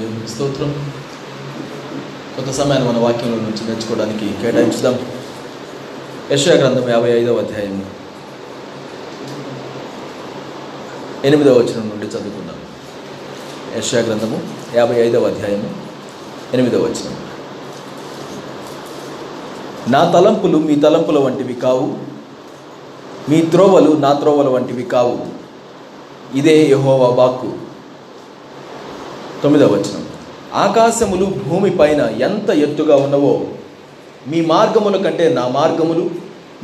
దేవునికి స్తోత్రం. కొంత సమయాన్ని మన వాక్యంలో నుంచి నేర్చుకోవడానికి కేటాయించుదాం. యశయ గ్రంథం యాభై ఐదవ అధ్యాయం ఎనిమిదవ వచనం నుండి చదువుకుందాం. యశయ గ్రంథము యాభై ఐదవ అధ్యాయము ఎనిమిదవ వచనం. నా తలంపులు మీ తలంపుల వంటివి కావు. మీ త్రోవలు నా త్రోవల వంటివి కావు. ఇదే యహోవా వాక్కు. తొమ్మిదవ వచనం. ఆకాశములు భూమి పైన ఎంత ఎత్తుగా ఉన్నవో మీ మార్గముల కంటే నా మార్గములు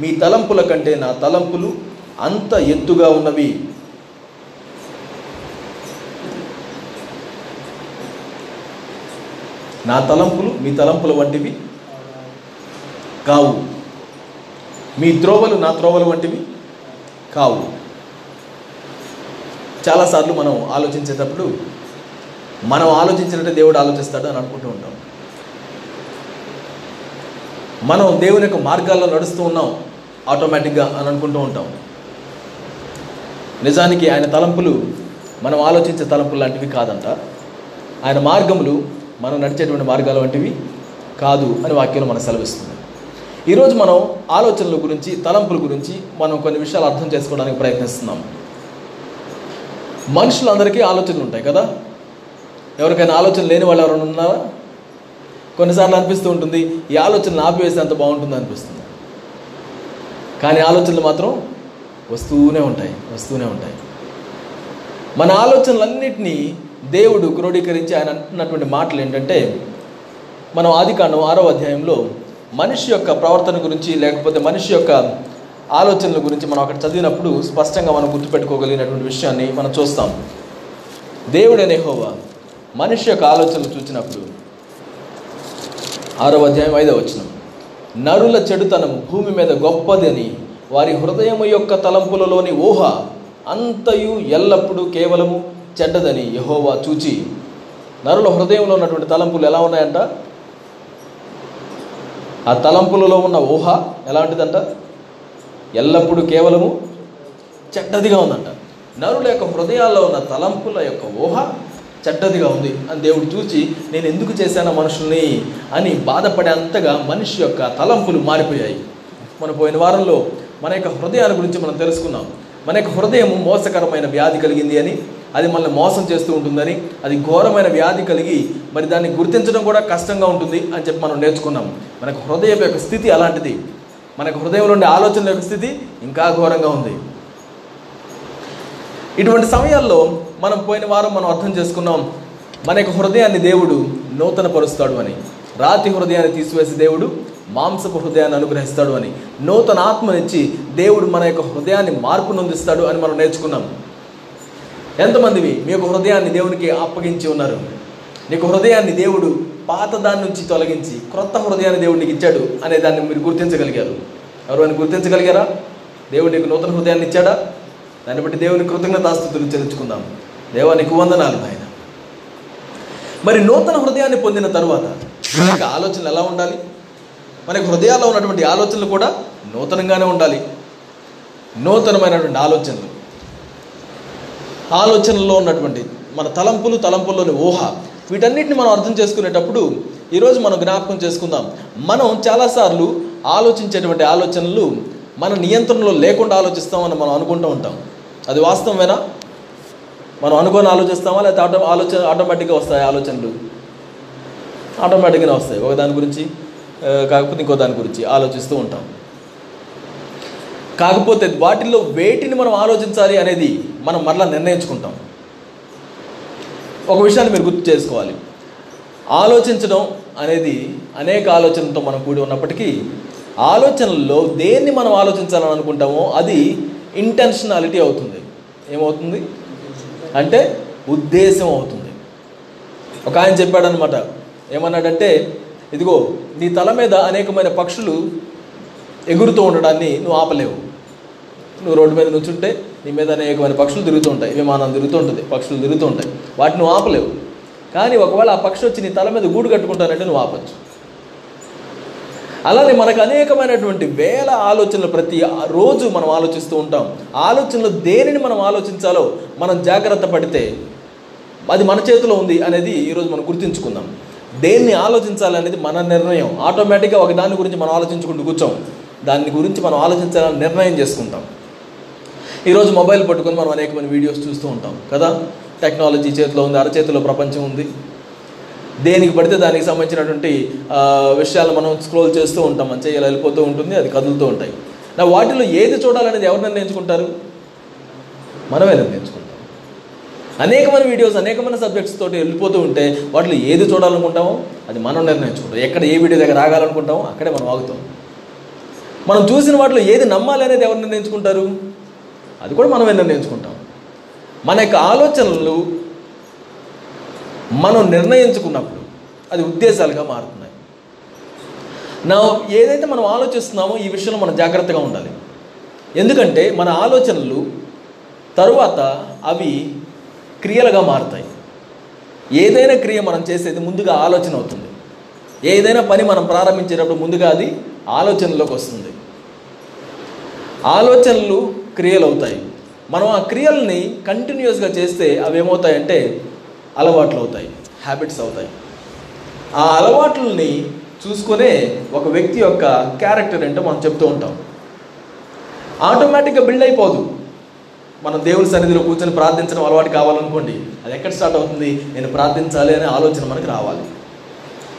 మీ తలంపుల కంటే నా తలంపులు అంత ఎత్తుగా ఉన్నవి. నా తలంపులు మీ తలంపుల వంటివి కావు. మీ త్రోవలు నా త్రోవలు వంటివి కావు. చాలాసార్లు మనం ఆలోచించేటప్పుడు మనం ఆలోచించినట్టే దేవుడు ఆలోచిస్తాడు అని అనుకుంటూ ఉంటాం. మనం దేవుని యొక్క మార్గాల్లో నడుస్తూ ఉన్నాం ఆటోమేటిక్గా అని అనుకుంటూ ఉంటాం. నిజానికి ఆయన తలంపులు మనం ఆలోచించే తలంపులు లాంటివి కాదంట. ఆయన మార్గములు మనం నడిచేటువంటి మార్గాలు వంటివి కాదు అని వాక్యం మనకు సెలవిస్తుంది. ఈరోజు మనం ఆలోచనల గురించి తలంపుల గురించి మనం కొన్ని విషయాలు అర్థం చేసుకోవడానికి ప్రయత్నిస్తున్నాం. మనుషులందరికీ ఆలోచనలు ఉంటాయి కదా? ఎవరికైనా ఆలోచన లేని వాళ్ళు ఎవరైనా ఉన్నారా? కొన్నిసార్లు అనిపిస్తూ ఉంటుంది ఈ ఆలోచనలు ఆపివేస్తే అంత బాగుంటుంది అనిపిస్తుంది. కానీ ఆలోచనలు మాత్రం వస్తూనే ఉంటాయి వస్తూనే ఉంటాయి. మన ఆలోచనలన్నింటినీ దేవుడు క్రోడీకరించి ఆయన అంటున్నటువంటి మాటలు ఏంటంటే మనం ఆదికాండం ఆరో అధ్యాయంలో మనిషి యొక్క ప్రవర్తన గురించి లేకపోతే మనిషి యొక్క ఆలోచనల గురించి మనం అక్కడ చదివినప్పుడు స్పష్టంగా మనం గుర్తుపెట్టుకోగలిగినటువంటి విషయాన్ని మనం చూస్తాం. దేవుడనే హోవా మనిషి యొక్క ఆలోచనలు చూసినప్పుడు ఆరో అధ్యాయం ఐదవ వచ్చిన నరుల చెడుతనం భూమి మీద గొప్పదని వారి హృదయము యొక్క తలంపులలోని ఊహ అంతయు ఎల్లప్పుడూ కేవలము చెడ్డదని యహోవా చూచి నరుల హృదయంలో ఉన్నటువంటి తలంపులు ఎలా ఉన్నాయంట? ఆ తలంపులలో ఉన్న ఊహ ఎలాంటిదంట? ఎల్లప్పుడూ కేవలము చెడ్డదిగా ఉందంట. నరుల యొక్క హృదయాల్లో ఉన్న తలంపుల యొక్క ఊహ చెడ్డదిగా ఉంది. అని దేవుడు చూసి నేను ఎందుకు చేశాను మనుషుల్ని? అని బాధపడేంతగా మనిషి యొక్క తలంపులు మారిపోయాయి. మన పోయిన వారంలో మన యొక్క హృదయాల గురించి మనం తెలుసుకున్నాం మన యొక్క హృదయం మోసకరమైన వ్యాధి కలిగింది అని అది మనల్ని మోసం చేస్తూ ఉంటుందని అది ఘోరమైన వ్యాధి కలిగి మరి దాన్ని గుర్తించడం కూడా కష్టంగా ఉంటుంది అని చెప్పి మనం నేర్చుకున్నాం. మనకు హృదయం యొక్క స్థితి అలాంటిది. మనకు హృదయంలో ఉండే ఆలోచనల యొక్క స్థితి ఇంకా ఘోరంగా ఉంది. ఇటువంటి సమయాల్లో మనం పోయిన వారం మనం అర్థం చేసుకున్నాం మన యొక్క హృదయాన్ని దేవుడు నూతన పరుస్తాడు అని. రాతి హృదయాన్ని తీసివేసి దేవుడు మాంసపు హృదయాన్ని అనుగ్రహిస్తాడు అని. నూతన ఆత్మనిచ్చి దేవుడు మన యొక్క హృదయాన్ని మార్పు నొందిస్తాడు అని మనం నేర్చుకున్నాం. ఎంతమందివి మీ యొక్క హృదయాన్ని దేవునికి అప్పగించి ఉన్నారు? నీకు హృదయాన్ని దేవుడు పాత దాని నుంచి తొలగించి క్రొత్త హృదయాన్ని దేవుడు నీకు ఇచ్చాడు అనే దాన్ని మీరు గుర్తించగలిగారు. ఎవరైనా గుర్తించగలిగారా? దేవుడు నీకు నూతన హృదయాన్ని ఇచ్చాడా? దాన్ని బట్టి దేవుని కృతజ్ఞతాస్తుతులు చెల్లించుకుందాం. దేవానికి వందనాలు ఆయన మరి నూతన హృదయాన్ని పొందిన తరువాత మనకి ఆలోచనలు ఎలా ఉండాలి? మనకి హృదయాల్లో ఉన్నటువంటి ఆలోచనలు కూడా నూతనంగానే ఉండాలి. నూతనమైనటువంటి ఆలోచనలు. ఆలోచనల్లో ఉన్నటువంటి మన తలంపులు తలంపుల్లోని ఊహ వీటన్నిటిని మనం అర్థం చేసుకునేటప్పుడు ఈరోజు మనం జ్ఞాపకం చేసుకుందాం. మనం చాలాసార్లు ఆలోచించేటువంటి ఆలోచనలు మన నియంత్రణలో లేకుండా ఆలోచిస్తామని మనం అనుకుంటూ ఉంటాం. అది వాస్తవమేనా? మనం అనుకొని ఆలోచిస్తామా లేకపోతే ఆటో ఆలోచన ఆటోమేటిక్గా వస్తాయి ఆలోచనలు? ఆటోమేటిక్గానే వస్తాయి. ఒక దాని గురించి కాకపోతే ఇంకో దాని గురించి ఆలోచిస్తూ ఉంటాం. కాకపోతే వాటిల్లో వేటిని మనం ఆలోచించాలి అనేది మనం మరలా నిర్ణయించుకుంటాం. ఒక విషయాన్ని మీరు గుర్తు చేసుకోవాలి. ఆలోచించడం అనేది అనేక ఆలోచనలతో మనం కూడి ఉన్నప్పటికీ ఆలోచనల్లో దేన్ని మనం ఆలోచించాలని అనుకుంటామో అది ఇంటెన్షనాలిటీ అవుతుంది. ఏమవుతుంది? అంటే ఉద్దేశం అవుతుంది. ఒక ఆయన చెప్పాడనమాట ఏమన్నాడంటే ఇదిగో నీ తల మీద అనేకమైన పక్షులు ఎగురుతూ ఉండడాన్ని నువ్వు ఆపలేవు. నువ్వు రోడ్డు మీద నుంచుంటే నీ మీద అనేకమైన పక్షులు తిరుగుతూ ఉంటాయి. విమానం తిరుగుతూ ఉంటుంది పక్షులు తిరుగుతూ ఉంటాయి. వాటిని నువ్వు ఆపలేవు. కానీ ఒకవేళ ఆ పక్షి వచ్చి నీ తల మీద గూడు కట్టుకుంటానంటే నువ్వు ఆపచ్చు. అలానే మనకు అనేకమైనటువంటి వేల ఆలోచనలు ప్రతి రోజు మనం ఆలోచిస్తూ ఉంటాం. ఆలోచనలు దేనిని మనం ఆలోచించాలో మనం జాగ్రత్త పడితే అది మన చేతిలో ఉంది అనేది ఈరోజు మనం గుర్తుంచుకుందాం. దేన్ని ఆలోచించాలనేది మన నిర్ణయం. ఆటోమేటిక్గా ఒక దాని గురించి మనం ఆలోచించుకుంటూ కూర్చోం. దాని గురించి మనం ఆలోచించాలని నిర్ణయం చేసుకుంటాం. ఈరోజు మొబైల్ పట్టుకొని మనం అనేకమైన వీడియోస్ చూస్తూ ఉంటాం. కదా? టెక్నాలజీ చేతిలో ఉంది అరచేతిలో ప్రపంచం ఉంది. దేనికి పడితే దానికి సంబంధించినటువంటి విషయాలు మనం స్క్రోల్ చేస్తూ ఉంటాం. మంచిగా ఇలా వెళ్ళిపోతూ ఉంటుంది అది కదులుతూ ఉంటాయి. నా వాటిలో ఏది చూడాలనేది ఎవరు నిర్ణయించుకుంటారు? మనమే నిర్ణయించుకుంటాం. అనేకమైన వీడియోస్ అనేకమైన సబ్జెక్ట్స్ తోటి వెళ్ళిపోతూ ఉంటే వాటిలో ఏది చూడాలనుకుంటామో అది మనం నిర్ణయించుకుంటాం. ఎక్కడ ఏ వీడియో దగ్గర ఆగాలనుకుంటామో అక్కడే మనం ఆగుతాం. మనం చూసిన వాటిలో ఏది నమ్మాలి అనేది ఎవరు నిర్ణయించుకుంటారు? అది కూడా మనమే నిర్ణయించుకుంటాం. మన యొక్క ఆలోచనలు మనం నిర్ణయించుకున్నప్పుడు అది ఉద్దేశాలుగా మారుతున్నాయి. నా ఏదైతే మనం ఆలోచిస్తున్నామో ఈ విషయంలో మనం జాగ్రత్తగా ఉండాలి. ఎందుకంటే మన ఆలోచనలు తరువాత అవి క్రియలుగా మారుతాయి. ఏదైనా క్రియ మనం చేసేది ముందుగా ఆలోచన అవుతుంది. ఏదైనా పని మనం ప్రారంభించేటప్పుడు ముందుగా అది ఆలోచనలోకి వస్తుంది. ఆలోచనలు క్రియలు అవుతాయి మనం ఆ క్రియల్ని కంటిన్యూస్గా చేస్తే అవి ఏమవుతాయంటే అలవాట్లు అవుతాయి హ్యాబిట్స్ అవుతాయి. ఆ అలవాట్లని చూసుకునే ఒక వ్యక్తి యొక్క క్యారెక్టర్ ఏంటో మనం చెప్తూ ఉంటాం. ఆటోమేటిక్గా బిల్డ్ అయిపోదు. మనం దేవుని సన్నిధిలో కూర్చొని ప్రార్థించడం అలవాటు కావాలనుకోండి అది ఎక్కడ స్టార్ట్ అవుతుంది? నేను ప్రార్థించాలి అనే ఆలోచన మనకి రావాలి.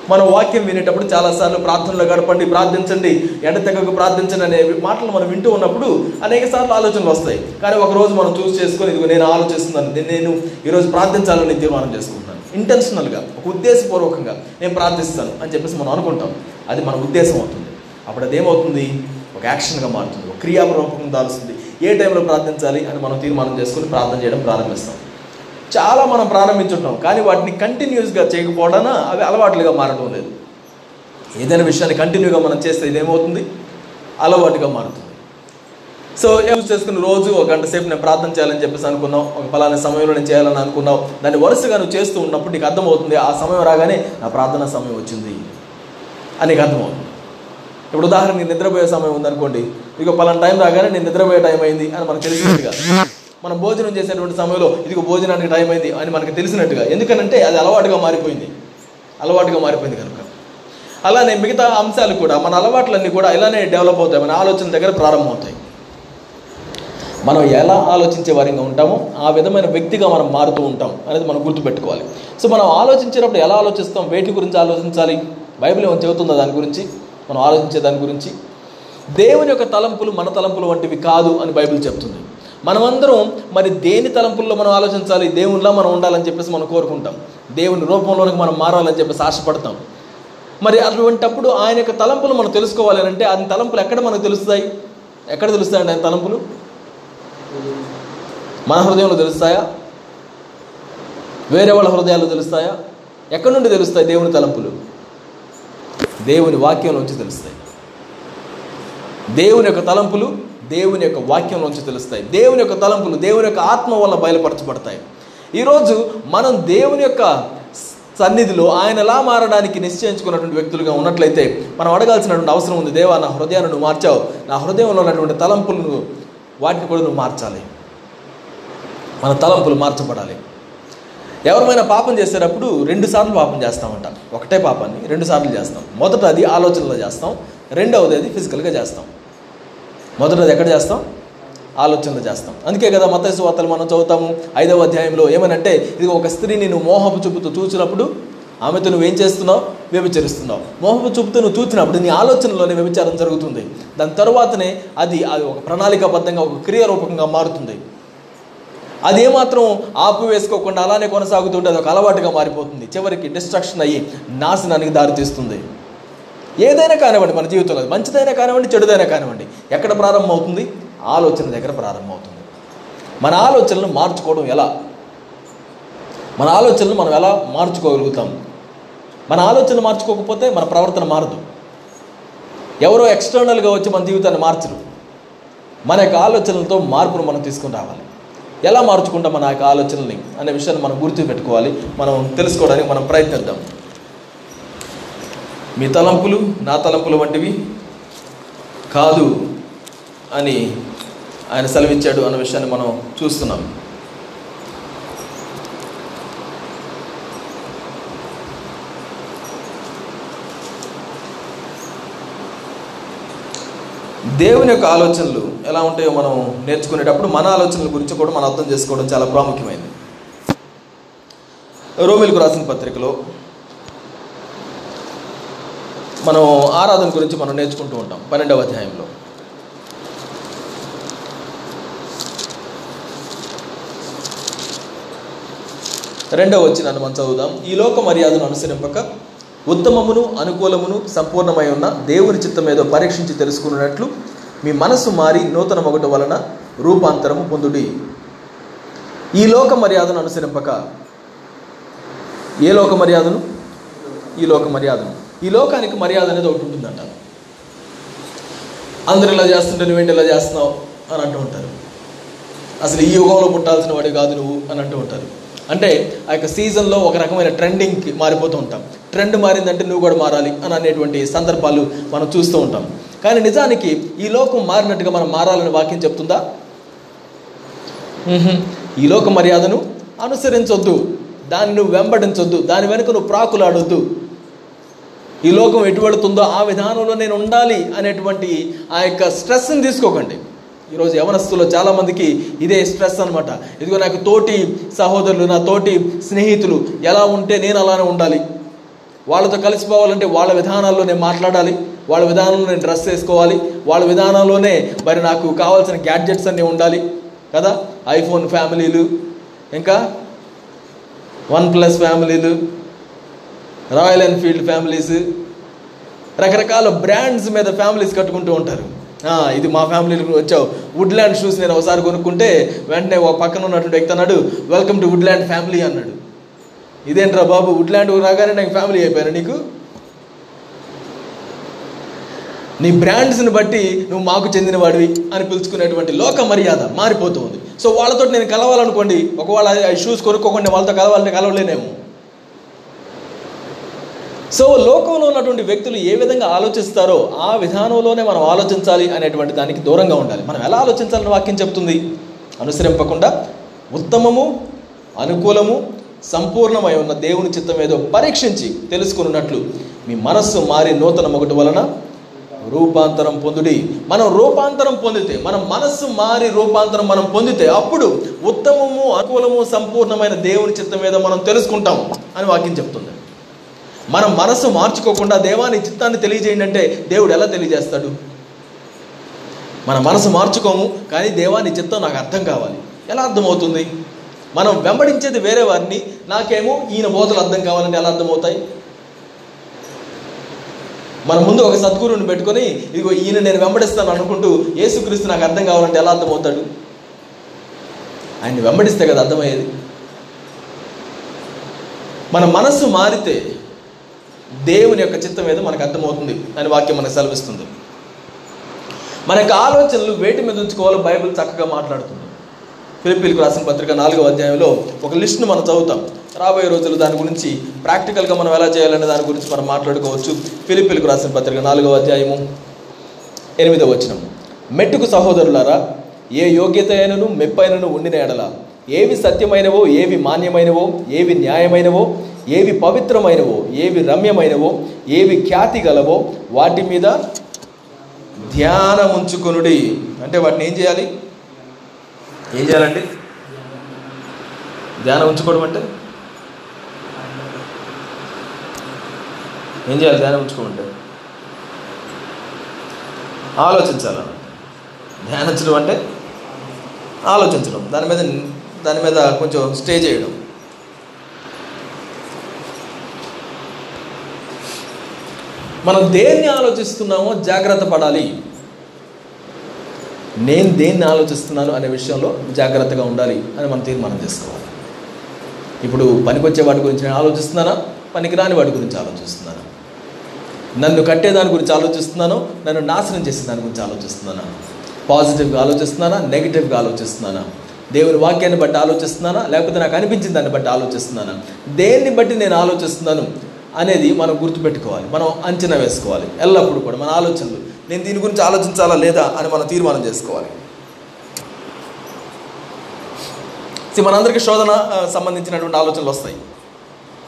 మనం వాక్యం వినేటప్పుడు చాలాసార్లు ప్రార్థనలో గడపండి ప్రార్థించండి ఎడతెగకు ప్రార్థించండి అనే మాటలు మనం వింటూ ఉన్నప్పుడు అనేక సార్లు ఆలోచనలు వస్తాయి. కానీ ఒకరోజు మనం చూస్ చేసుకొని ఇదిగో నేను ఆలోచిస్తున్నాను నేను- ఈరోజు ప్రార్థించాలని తీర్మానం చేసుకుంటున్నాను. ఇంటెన్షనల్గా ఒక ఉద్దేశపూర్వకంగా నేను ప్రార్థిస్తాను అని చెప్పేసి మనం అనుకుంటాం. అది మన ఉద్దేశం అవుతుంది. అప్పుడు అదేమవుతుంది ఒక యాక్షన్గా మారుతుంది ఒక క్రియాపూర్వకంగా దాల్స్తుంది ఏ టైంలో ప్రార్థించాలి అని మనం తీర్మానం చేసుకుని ప్రార్థన చేయడం ప్రారంభిస్తాం. చాలా మనం ప్రారంభించుంటాం. కానీ వాటిని కంటిన్యూస్గా చేయకపోవడాన అవి అలవాట్లుగా మారడం లేదు. ఏదైనా విషయాన్ని కంటిన్యూగా మనం చేస్తే ఇదేమవుతుంది? అలవాటుగా మారుతుంది. సో యూజ్ చేసుకుని రోజు ఒక గంట సేపు నేను ప్రార్థన చేయాలని చెప్పేసి అనుకున్నావు ఒక ఫలానా సమయంలో నేను చేయాలని అనుకున్నావు దాన్ని వరుసగా నువ్వు చేస్తూ ఉన్నప్పుడు నీకు అర్థమవుతుంది ఆ సమయం రాగానే నా ప్రార్థన సమయం వచ్చింది అని నీకు అర్థమవుతుంది. ఇప్పుడు ఉదాహరణ నీకు నిద్రపోయే సమయం ఉందనుకోండి. ఇక పలానా టైం రాగానే నేను నిద్రపోయే టైం అయింది అని మనకు తెలిసినట్టుగా. మనం భోజనం చేసేటువంటి సమయంలో ఇదిగో భోజనానికి టైం అయింది అని మనకు తెలిసినట్టుగా. ఎందుకనంటే అది అలవాటుగా మారిపోయింది. అలవాటుగా మారిపోయింది కనుక. అలానే మిగతా అంశాలు కూడా మన అలవాట్లన్నీ కూడా ఇలానే డెవలప్ అవుతాయి. మన ఆలోచన దగ్గర ప్రారంభమవుతాయి. మనం ఎలా ఆలోచించే వారిగా ఉంటామో ఆ విధమైన వ్యక్తిగా మనం మారుతూ ఉంటాం అనేది మనం గుర్తుపెట్టుకోవాలి. సో మనం ఆలోచించేటప్పుడు ఎలా ఆలోచిస్తాం? వేటి గురించి ఆలోచించాలి? బైబిల్ ఏమైనా చెబుతుందా దాని గురించి? మనం ఆలోచించే దాని గురించి? దేవుని యొక్క తలంపులు మన తలంపులు వంటివి కాదు అని బైబిల్ చెప్తుంది. మనమందరం మరి దేని తలంపుల్లో మనం ఆలోచించాలి? దేవునిలా మనం ఉండాలని చెప్పేసి మనం కోరుకుంటాం. దేవుని రూపంలోనికి మనం మారాలని చెప్పేసి ఆశపడతాం. మరి అటువంటప్పుడు ఆయన యొక్క తలంపులు మనం తెలుసుకోవాలి అని అంటే ఆయన తలంపులు ఎక్కడ మనకు తెలుస్తాయి? ఎక్కడ తెలుస్తాయండి ఆయన తలంపులు? మన హృదయంలో తెలుస్తాయా? వేరే వాళ్ళ హృదయాల్లో తెలుస్తాయా? ఎక్కడి నుండి తెలుస్తాయి దేవుని తలంపులు? దేవుని వాక్యం నుంచి తెలుస్తాయి. దేవుని యొక్క తలంపులు దేవుని యొక్క వాక్యం నుంచి తెలుస్తాయి. దేవుని యొక్క తలంపులు దేవుని యొక్క ఆత్మ వల్ల బయలుపరచబడతాయి. ఈరోజు మనం దేవుని యొక్క సన్నిధిలో ఆయన ఎలా మారడానికి నిశ్చయించుకున్నటువంటి వ్యక్తులుగా ఉన్నట్లయితే మనం అడగాల్సినటువంటి అవసరం ఉంది. దేవా నా హృదయాన్ని నువ్వు మార్చావు. నా హృదయంలో ఉన్నటువంటి తలంపులను వాటిని కూడా నువ్వు మార్చాలి. మన తలంపులు మార్చబడాలి. ఎవరిమైనా పాపం చేసేటప్పుడు రెండు సార్లు పాపం చేస్తామంట. ఒకటే పాపాన్ని రెండు సార్లు చేస్తాం. మొదట అది ఆలోచనలో చేస్తాం. రెండవది అది ఫిజికల్గా చేస్తాం. మొదటది ఎక్కడ చేస్తాం? ఆలోచనలు చేస్తాం. అందుకే కదా మతైసు వార్తలు మనం చదువుతాము. ఐదవ అధ్యాయంలో ఏమనంటే ఇది ఒక స్త్రీని నువ్వు మోహపు చూపుతూ చూసినప్పుడు ఆమెతో నువ్వేం చేస్తున్నావు? వ్యభిచరిస్తున్నావు. మోహపు చూపుతూ నువ్వు చూసినప్పుడు నీ ఆలోచనలోనే వ్యభిచారం జరుగుతుంది. దాని తర్వాతనే అది అది ఒక ప్రణాళికాబద్ధంగా ఒక క్రియారూపకంగా మారుతుంది. అది ఏమాత్రం ఆపు వేసుకోకుండా అలానే కొనసాగుతుంటే అది ఒక అలవాటుగా మారిపోతుంది. చివరికి డిస్ట్రక్షన్ అయ్యి నాశనానికి దారితీస్తుంది. ఏదైనా కానివ్వండి మన జీవితంలో మంచిదైనా కానివ్వండి చెడుదైనా కానివ్వండి ఎక్కడ ప్రారంభమవుతుంది? ఆలోచన దగ్గర ప్రారంభమవుతుంది. మన ఆలోచనలు మార్చుకోవడం ఎలా? మన ఆలోచనలు మనం ఎలా మార్చుకోగలుగుతాం? మన ఆలోచనలు మార్చుకోకపోతే మన ప్రవర్తన మారదు. ఎవరో ఎక్స్టర్నల్గా వచ్చి మన జీవితాన్ని మార్చరు. మన యొక్క ఆలోచనలతో మార్పును మనం తీసుకుని రావాలి. ఎలా మార్చుకుంటాం మన యొక్క ఆలోచనల్ని అనే విషయాన్ని మనం గుర్తు పెట్టుకోవాలి మనం తెలుసుకోవడానికి మనం ప్రయత్నిద్దాం. మీ తలంపులు నా తలంపులు వంటివి కాదు అని ఆయన సెలవిచ్చాడు అన్న విషయాన్ని మనం చూస్తున్నాం. దేవుని యొక్క ఆలోచనలు ఎలా ఉంటాయో మనం నేర్చుకునేటప్పుడు మన ఆలోచనల గురించి కూడా మనం అర్థం చేసుకోవడం చాలా ప్రాముఖ్యమైనది. రోమిల్కు రాసిన పత్రికలో మనం ఆరాధన గురించి మనం నేర్చుకుంటూ ఉంటాం పన్నెండవ అధ్యాయంలో. రెండవ వచ్చిన మనం చదువుదాం. ఈ లోక మర్యాదను అనుసరింపక ఉత్తమమును అనుకూలమును సంపూర్ణమై ఉన్న దేవుని చిత్తం ఏదో పరీక్షించి తెలుసుకున్నట్లు మీ మనస్సు మారి నూతన మొగట వలన రూపాంతరము పొందుడి. ఈ లోక మర్యాదను అనుసరింపక ఏ లోక మర్యాదను? ఈ లోక మర్యాదను. ఈ లోకానికి మర్యాద అనేది ఒకటి ఉంటుందంట. అందరు ఇలా చేస్తుంటే నువ్వేంటి ఇలా చేస్తున్నావు అని అంటూ ఉంటారు. అసలు ఈ యుగంలో పుట్టాల్సిన వాడి కాదు నువ్వు అని అంటూ ఉంటారు. అంటే ఆ యొక్క సీజన్లో ఒక రకమైన ట్రెండింగ్కి మారిపోతూ ఉంటాం. ట్రెండ్ మారిందంటే నువ్వు కూడా మారాలి అని అనేటువంటి సందర్భాలు మనం చూస్తూ ఉంటాం. కానీ నిజానికి ఈ లోకం మారినట్టుగా మనం మారాలని వాక్యం చెప్తుందా? ఈ లోక మర్యాదను అనుసరించొద్దు. దాన్ని నువ్వు వెంబడించొద్దు. దాని వెనుక నువ్వు ప్రాకులాడొద్దు. ఈ లోకం ఎటు వెళుతుందో ఆ విధానంలో నేను ఉండాలి అనేటువంటి ఆ యొక్క స్ట్రెస్ని తీసుకోకండి. ఈరోజు యవనస్తులో చాలామందికి ఇదే స్ట్రెస్ అనమాట ఇదిగో నాకు తోటి సహోదరులు నా తోటి స్నేహితులు ఎలా ఉంటే నేను అలానే ఉండాలి. వాళ్ళతో కలిసిపోవాలంటే వాళ్ళ విధానాల్లో నేను మాట్లాడాలి. వాళ్ళ విధానంలో నేను డ్రెస్ వేసుకోవాలి. వాళ్ళ విధానంలోనే మరి నాకు కావాల్సిన గ్యాడ్జెట్స్ అన్నీ ఉండాలి. కదా? ఐఫోన్ ఫ్యామిలీలు ఇంకా వన్ ప్లస్ ఫ్యామిలీలు రాయల్ ఎన్ఫీల్డ్ ఫ్యామిలీస్ రకరకాల బ్రాండ్స్ మీద ఫ్యామిలీస్ కట్టుకుంటూ ఉంటారు. ఇది మా ఫ్యామిలీకి వచ్చావు. వుడ్లాండ్ షూస్ నేను ఒకసారి కొనుక్కుంటే వెంటనే ఒక పక్కన ఉన్నటువంటి వ్యక్తి అన్నాడు వెల్కమ్ టు వుడ్లాండ్ ఫ్యామిలీ అన్నాడు. ఇదేంట్రా బాబు వుడ్లాండ్ రాగానే నాకు ఫ్యామిలీ అయిపోయాను నీకు? నీ బ్రాండ్స్ని బట్టి నువ్వు మాకు చెందిన వాడివి అని పిలుచుకునేటువంటి లోక మర్యాద మారిపోతుంది సో వాళ్ళతో నేను కలవాలనుకోండి ఒకవేళ ఆ షూస్ కొనుక్కోకుండా వాళ్ళతో కలవాలంటే కలవలేనేమో. సో లోకంలో ఉన్నటువంటి వ్యక్తులు ఏ విధంగా ఆలోచిస్తారో ఆ విధానంలోనే మనం ఆలోచించాలి అనేటువంటి దానికి దూరంగా ఉండాలి. మనం ఎలా ఆలోచించాలని వాక్యం చెప్తుంది? అనుసరింపకుండా ఉత్తమము అనుకూలము సంపూర్ణమై ఉన్న దేవుని చిత్తం ఏదో పరీక్షించి తెలుసుకున్నట్లు మీ మనస్సు మారి నూతన ఒకటి వలన రూపాంతరం పొందుడి. మనం రూపాంతరం పొందితే మన మనస్సు మారి రూపాంతరం మనం పొందితే అప్పుడు ఉత్తమము అనుకూలము సంపూర్ణమైన దేవుని చిత్తం ఏదో మనం తెలుసుకుంటాం అని వాక్యం చెప్తుంది. మనం మనసు మార్చుకోకుండా దేవాని చిత్తాన్ని తెలియజేయండి అంటే దేవుడు ఎలా తెలియజేస్తాడు? మన మనసు మార్చుకోము కానీ దేవాని చిత్తం నాకు అర్థం కావాలి. ఎలా అర్థమవుతుంది? మనం వెంబడించేది వేరే వారిని నాకేమో ఈయన బోధలు అర్థం కావాలంటే ఎలా అర్థమవుతాయి? మన ముందు ఒక సద్గురువుని పెట్టుకొని ఇదిగో ఈయన నేను వెంబడిస్తాను అనుకుంటూ యేసుక్రీస్తు నాకు అర్థం కావాలంటే ఎలా అర్థమవుతాడు? ఆయన్ని వెంబడిస్తే కదా అర్థమయ్యేది. మన మనస్సు మారితే దేవుని యొక్క చిత్తం ఏదో మనకు అర్థమవుతుంది. అని వాక్యం మనకు సెలవిస్తుంది. మన యొక్క ఆలోచనలు వేటి మీద ఉంచుకోవాలో బైబిల్ చక్కగా మాట్లాడుతుంది. ఫిలిపిలకు రాసిన పత్రిక నాలుగవ అధ్యాయంలో ఒక లిస్ట్ను మనం చదువుతాం. రాబోయే రోజులు దాని గురించి ప్రాక్టికల్గా మనం ఎలా చేయాలనే దాని గురించి మనం మాట్లాడుకోవచ్చు. ఫిలిపిలకు రాసిన పత్రిక నాలుగవ అధ్యాయము ఎనిమిదవ వచనం. మెట్టుకు సహోదరులారా ఏ యోగ్యత అయినను మెప్పైనను ఉండిన ఎడల ఏవి సత్యమైనవో ఏవి మాన్యమైనవో ఏవి న్యాయమైనవో ఏవి పవిత్రమైనవో ఏవి రమ్యమైనవో ఏవి ఖ్యాతి గలవో వాటి మీద ధ్యానం ఉంచుకొనుడి అంటే వాటిని ఏం చేయాలి? ఏం చేయాలండి? ధ్యానం ఉంచుకోవడం అంటే? ఏం చేయాలి? ధ్యానం ఉంచుకోమంటే ఆలోచించాలి? ధ్యానించడం అంటే? ఆలోచించడం. దాని మీద దాని మీద కొంచెం స్టే చేయడం. మనం దేన్ని ఆలోచిస్తున్నామో జాగ్రత్త పడాలి. నేను దేన్ని ఆలోచిస్తున్నాను అనే విషయంలో జాగ్రత్తగా ఉండాలి అని మనం తీర్మానం చేసుకోవాలి. ఇప్పుడు పనికొచ్చే వాటి గురించి నేను ఆలోచిస్తున్నానా? పనికిరాని వాటి గురించి ఆలోచిస్తున్నానా? నన్ను కట్టేదాని గురించి ఆలోచిస్తున్నాను? నన్ను నాశనం చేసే దాని గురించి ఆలోచిస్తున్నానా? పాజిటివ్గా ఆలోచిస్తున్నానా? నెగిటివ్గా ఆలోచిస్తున్నానా? దేవుని వాక్యాన్ని బట్టి ఆలోచిస్తున్నానా? లేకపోతే నాకు అనిపించిన దాన్ని బట్టి ఆలోచిస్తున్నానా? దేన్ని బట్టి నేను ఆలోచిస్తున్నాను? అనేది మనం గుర్తుపెట్టుకోవాలి. మనం అంచనా వేసుకోవాలి. ఎల్లప్పుడూ కూడా మన ఆలోచనలు నేను దీని గురించి ఆలోచించాలా లేదా అని మనం తీర్మానం చేసుకోవాలి. మనందరికీ శోధన సంబంధించినటువంటి ఆలోచనలు వస్తాయి.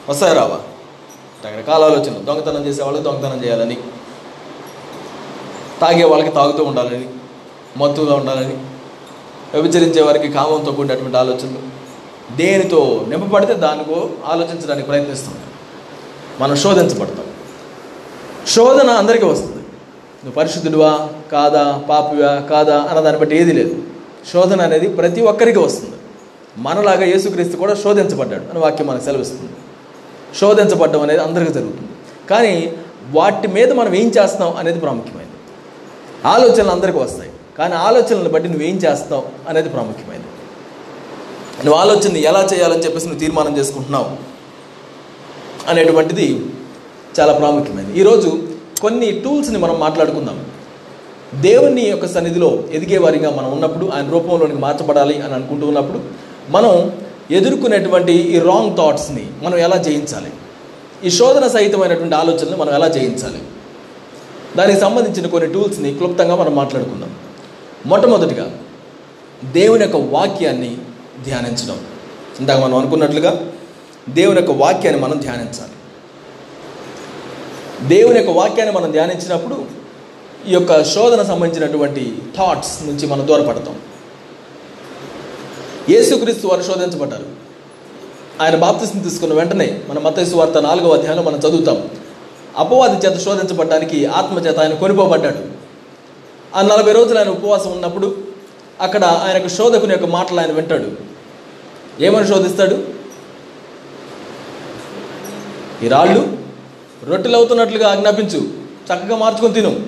వస్తాయి రావా? రకరకాల ఆలోచనలు. దొంగతనం చేసేవాళ్ళు దొంగతనం చేయాలని తాగే వాళ్ళకి తాగుతూ ఉండాలని మత్తుగా ఉండాలని వ్యభిచరించే వారికి కామంతో కూడినటువంటి ఆలోచనలు. దేనితో? నింపబడితే దానికో ఆలోచించడానికి ప్రయత్నిస్తుంది మనం శోధించబడతాం. శోధన అందరికీ వస్తుంది. నువ్వు పరిశుద్ధుడివా? కాదా? పాపివా? కాదా? అన్న దాన్ని బట్టి ఏది లేదు. శోధన అనేది ప్రతి ఒక్కరికి వస్తుంది. మనలాగా యేసుక్రీస్తు కూడా శోధించబడ్డాడు అని వాక్యం మనకు సెలవిస్తుంది. శోధించబడ్డం అనేది అందరికీ జరుగుతుంది. కానీ వాటి మీద మనం ఏం చేస్తాం అనేది ప్రాముఖ్యమైనది. ఆలోచనలు అందరికీ వస్తాయి. కానీ ఆలోచనలను బట్టి నువ్వేం చేస్తావు అనేది ప్రాముఖ్యమైనది. నువ్వు ఆలోచనని ఎలా చేయాలని చెప్పేసి నువ్వు తీర్మానం చేసుకుంటున్నావు? అనేటువంటిది చాలా ప్రాముఖ్యమైనది. ఈరోజు కొన్ని టూల్స్ని మనం మాట్లాడుకుందాం. దేవుని యొక్క సన్నిధిలో ఎదిగే వారిగా మనం ఉన్నప్పుడు ఆయన రూపంలోనికి మార్చబడాలి అని అనుకుంటూ ఉన్నప్పుడు మనం ఎదుర్కొనేటువంటి ఈ రాంగ్ థాట్స్ని మనం ఎలా జయించాలి? ఈ శోధన సహితమైనటువంటి ఆలోచనలు మనం ఎలా జయించాలి? దానికి సంబంధించిన కొన్ని టూల్స్ని క్లుప్తంగా మనం మాట్లాడుకుందాం. మొట్టమొదటిగా దేవుని యొక్క వాక్యాన్ని ధ్యానించడం. ఇందాక మనం అనుకున్నట్లుగా దేవుని యొక్క వాక్యాన్ని మనం ధ్యానించాలి. దేవుని యొక్క వాక్యాన్ని మనం ధ్యానించినప్పుడు ఈ యొక్క శోధన సంబంధించినటువంటి థాట్స్ నుంచి మనం దూరపడతాం. యేసుక్రీస్తు వారు శోధించబడ్డారు. ఆయన బాప్తిస్ని తీసుకున్న వెంటనే మన మతేసు వార్త నాలుగవ అధ్యాయంలో మనం చదువుతాం. అపవాది చేత శోధించబడ్డానికి ఆత్మ చేత ఆయన కొనిపోబడ్డాడు. ఆ నలభై రోజులు ఆయన ఉపవాసం ఉన్నప్పుడు అక్కడ ఆయనకు శోధకుని యొక్క మాటలు ఆయన వింటాడు. ఏమని శోధిస్తాడు? ఈ రాళ్ళు రొట్టెలు అవుతున్నట్లుగా ఆజ్ఞాపించు. చక్కగా మార్చుకొని తిను.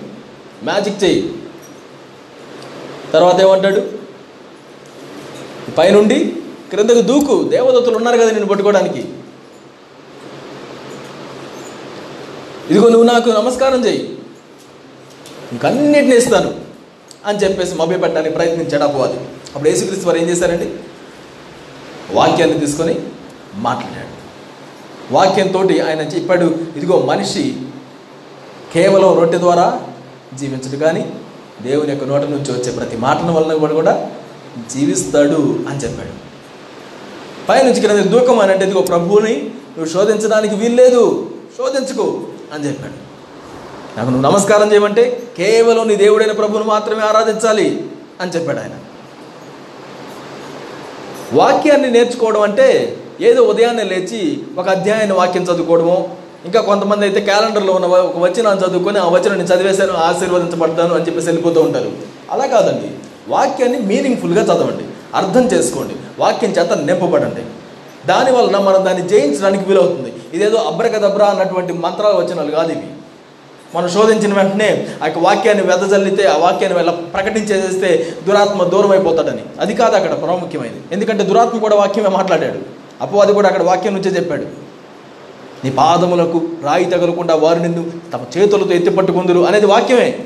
మ్యాజిక్ చేయి తర్వాత ఏమంటాడు? పైనుండి క్రిందకు దూకు. దేవదత్తులు ఉన్నారు కదా నేను పట్టుకోవడానికి. ఇదిగో నువ్వు నాకు నమస్కారం చేయి ఇంకన్నిటిని ఇస్తాను అని చెప్పేసి మభ్యపెట్టడానికి ప్రయత్నించాడు అపవాది. అప్పుడు యేసుక్రీస్తు వారు ఏం చేశారండి? వాక్యాన్ని తీసుకొని మాట్లాడాడు. వాక్యంతో ఆయన చెప్పాడు ఇదిగో మనిషి కేవలం రొట్టె ద్వారా జీవించడు కానీ దేవుని యొక్క నోట నుంచి వచ్చే ప్రతి మాటల వలన కూడా కూడా జీవిస్తాడు అని చెప్పాడు. పైనుంచి కింద దూకం అని అంటే ఇదిగో ప్రభువుని నువ్వు శోధించడానికి వీల్లేదు శోధించుకో అని చెప్పాడు. నాకు నువ్వు నమస్కారం చేయమంటే కేవలం నీ దేవుడైన ప్రభువును మాత్రమే ఆరాధించాలి అని చెప్పాడు ఆయన. వాక్యాన్ని నేర్చుకోవడం అంటే ఏదో ఉదయాన్నే లేచి ఒక అధ్యాయాన్ని వాక్యం చదువుకోవడమో ఇంకా కొంతమంది అయితే క్యాలెండర్లో ఉన్న ఒక వచనాన్ని చదువుకొని ఆ వచనాన్ని చదివేశాను ఆశీర్వదించబడతాను అని చెప్పేసి వెళ్ళిపోతూ ఉంటారు. అలా కాదండి. వాక్యాన్ని మీనింగ్ఫుల్గా చదవండి. అర్థం చేసుకోండి. వాక్యం చేత నింపబడండి. దానివలన మనం దాన్ని జయించడానికి వీలవుతుంది. ఇదేదో అబ్రకదబ్రా అన్నటువంటి మంత్రాల వచనాలు కాదు ఇవి. మనం శోధించిన వెంటనే ఆ యొక్క వాక్యాన్ని వెదజల్లితే ఆ వాక్యాన్ని వెళ్ళ ప్రకటించేసేస్తే దురాత్మ దూరం అయిపోతాడని అది కాదు అక్కడ ప్రాముఖ్యమైనది. ఎందుకంటే దురాత్మ కూడా వాక్యమే మాట్లాడాడు. అపవాది కూడా అక్కడ వాక్యం నుంచే చెప్పాడు. నీ పాదములకు రాయి తగలకుండా వారు నిన్ను తమ చేతులతో ఎత్తిపట్టుకుందురు అనేది వాక్యమే.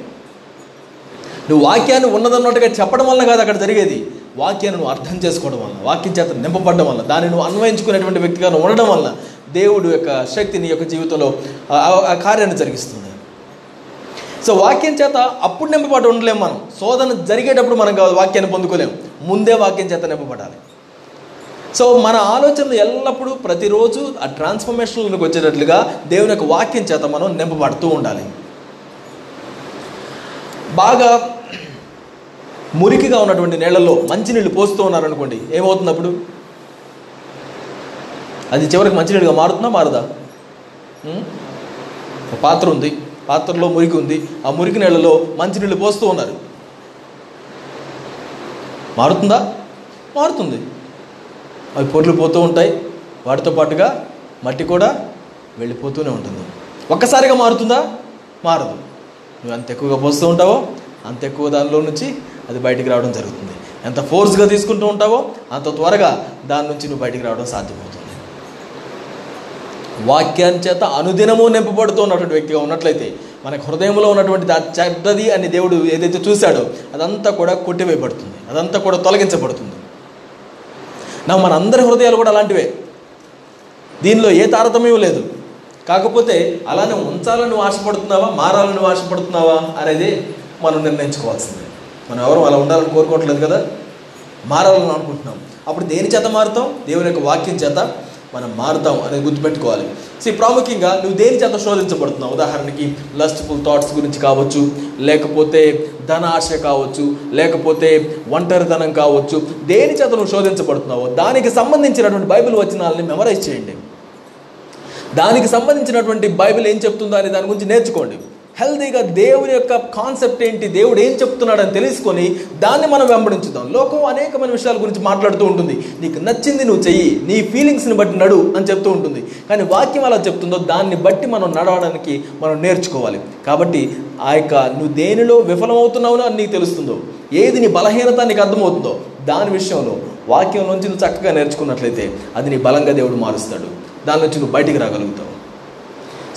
నువ్వు వాక్యాన్ని ఉన్నదన్నట్టుగా చెప్పడం వల్ల కాదు అక్కడ జరిగేది. వాక్యాన్ని నువ్వు అర్థం చేసుకోవడం వల్ల వాక్యం చేత నింపబడడం వల్ల దాన్ని నువ్వు అన్వయించుకునేటువంటి వ్యక్తిగా ఉండడం వల్ల దేవుడు యొక్క శక్తి నీ యొక్క జీవితంలో ఆ- కార్యాన్ని జరిగిస్తుంది. సో వాక్యం చేత అప్పుడు నింపబడి ఉండలేము మనం. శోధన జరిగేటప్పుడు మనం కాదు వాక్యాన్ని పొందుకోలేము ముందే వాక్యం చేత నింపబడాలి. సో మన ఆలోచనలు ఎల్లప్పుడూ ప్రతిరోజు ఆ ట్రాన్స్ఫర్మేషన్లోకి వచ్చేటట్లుగా దేవుని యొక్క వాక్యం చేత మనం నింపబడుతూ ఉండాలి. బాగా మురికిగా ఉన్నటువంటి నీళ్ళల్లో మంచినీళ్ళు పోస్తూ ఉన్నారనుకోండి ఏమవుతుంది అప్పుడు అది చివరికి మంచినీళ్ళుగా మారుతుందా మారదా? ఒక పాత్ర ఉంది పాత్రలో మురికి ఉంది ఆ మురికి నీళ్ళలో మంచినీళ్ళు పోస్తూ ఉన్నారు. మారుతుందా? మారుతుంది. అవి పొర్లు పోతూ ఉంటాయి. వాటితో పాటుగా మట్టి కూడా వెళ్ళిపోతూనే ఉంటుంది. ఒక్కసారిగా మారుతుందా? మారదు. నువ్వు ఎంత ఎక్కువగా పోస్తూ ఉంటావో అంత ఎక్కువ దానిలో నుంచి అది బయటికి రావడం జరుగుతుంది. ఎంత ఫోర్స్గా తీసుకుంటూ ఉంటావో అంత త్వరగా దాని నుంచి నువ్వు బయటికి రావడం సాధ్యమవుతుంది. వాక్యాన్ని చేత అనుదినము నింపబడుతూ ఉన్నటువంటి వ్యక్తిగా ఉన్నట్లయితే మన హృదయంలో ఉన్నటువంటి ఆ చెడ్డది అని దేవుడు ఏదైతే చూశాడో అదంతా కూడా కొట్టివేయబడుతుంది. అదంతా కూడా తొలగించబడుతుంది. నా మన అందరి హృదయాలు కూడా అలాంటివే. దీనిలో ఏ తారతమ్యం లేదు. కాకపోతే అలానే ఉంచాలని ఆశపడుతున్నావా మారాలని ఆశపడుతున్నావా అనేది మనం నిర్ణయించుకోవాల్సిందే. మనం ఎవరు అలా ఉండాలని కోరుకోవట్లేదు కదా? మారాలని అనుకుంటున్నాం. అప్పుడు దేని చేత మారుతాం? దేవుని యొక్క వాక్యం చేత మనం మారుతాం అనేది గుర్తుపెట్టుకోవాలి. సో ప్రాముఖ్యంగా నువ్వు దేని చేత శోధించబడుతున్నావు? ఉదాహరణకి లస్ట్ఫుల్ థాట్స్ గురించి కావచ్చు లేకపోతే ధన ఆశ కావచ్చు లేకపోతే ఒంటరితనం కావచ్చు దేని చేత నువ్వు శోధించబడుతున్నావో దానికి సంబంధించినటువంటి బైబిల్ వచనాలని మెమరైజ్ చేయండి. దానికి సంబంధించినటువంటి బైబిల్ ఏం చెప్తుందో అనే దాని గురించి నేర్చుకోండి. హెల్తీగా దేవుని యొక్క కాన్సెప్ట్ ఏంటి? దేవుడు ఏం చెప్తున్నాడని తెలుసుకొని దాన్ని మనం వెంబడించుదాం. లోకం అనేకమైన విషయాల గురించి మాట్లాడుతూ ఉంటుంది. నీకు నచ్చింది నువ్వు చెయ్యి నీ ఫీలింగ్స్ని బట్టి నడు అని చెప్తూ ఉంటుంది. కానీ వాక్యం అలా చెప్తుందో దాన్ని బట్టి మనం నడవడానికి మనం నేర్చుకోవాలి. కాబట్టి ఆ యొక్క నువ్వు దేనిలో విఫలమవుతున్నావునో అని నీకు తెలుస్తుందో ఏది నీ బలహీనత నీకు అర్థమవుతుందో దాని విషయంలో వాక్యం నుంచి నువ్వు చక్కగా నేర్చుకున్నట్లయితే అది నీ బలంగా దేవుడు మారుస్తాడు. దాని నుంచి నువ్వు బయటికి రాగలుగుతావు.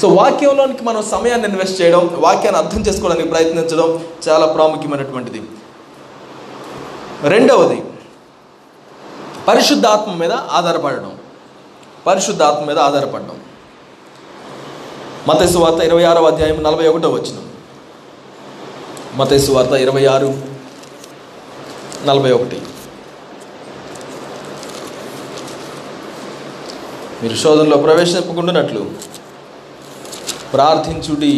సో వాక్యంలోనికి మనం సమయాన్ని ఇన్వెస్ట్ చేయడం వాక్యాన్ని అర్థం చేసుకోవడానికి ప్రయత్నించడం చాలా ప్రాముఖ్యమైనటువంటిది. రెండవది పరిశుద్ధాత్మ మీద ఆధారపడడం. పరిశుద్ధాత్మ మీద ఆధారపడడం. మతేసు వార్త ఇరవై ఆరో అధ్యాయం నలభై ఒకటో వచ్చిన మతేసు వార్త ఇరవై ఆరు నలభై ఒకటి. మీరు శోధనలో ప్రవేశింపకుండానట్లు. ప్రార్థించుడి.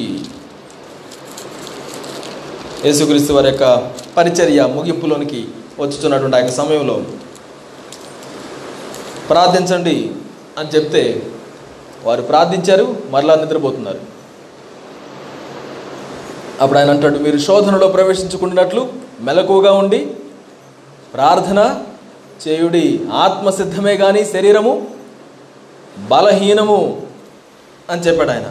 యేసుక్రీస్తు వారి యొక్క పరిచర్య ముగింపులోనికి వచ్చుతున్నటువంటి ఆ యొక్క సమయంలో ప్రార్థించండి అని చెప్తే వారు ప్రార్థించారు మరలా నిద్రపోతున్నారు. అప్పుడు ఆయన అంటాడు మీరు శోధనలో ప్రవేశించుకున్నట్లు మెలకువగా ఉండి ప్రార్థన చేయుడి ఆత్మసిద్ధమే కానీ శరీరము బలహీనము అని చెప్పాడు ఆయన.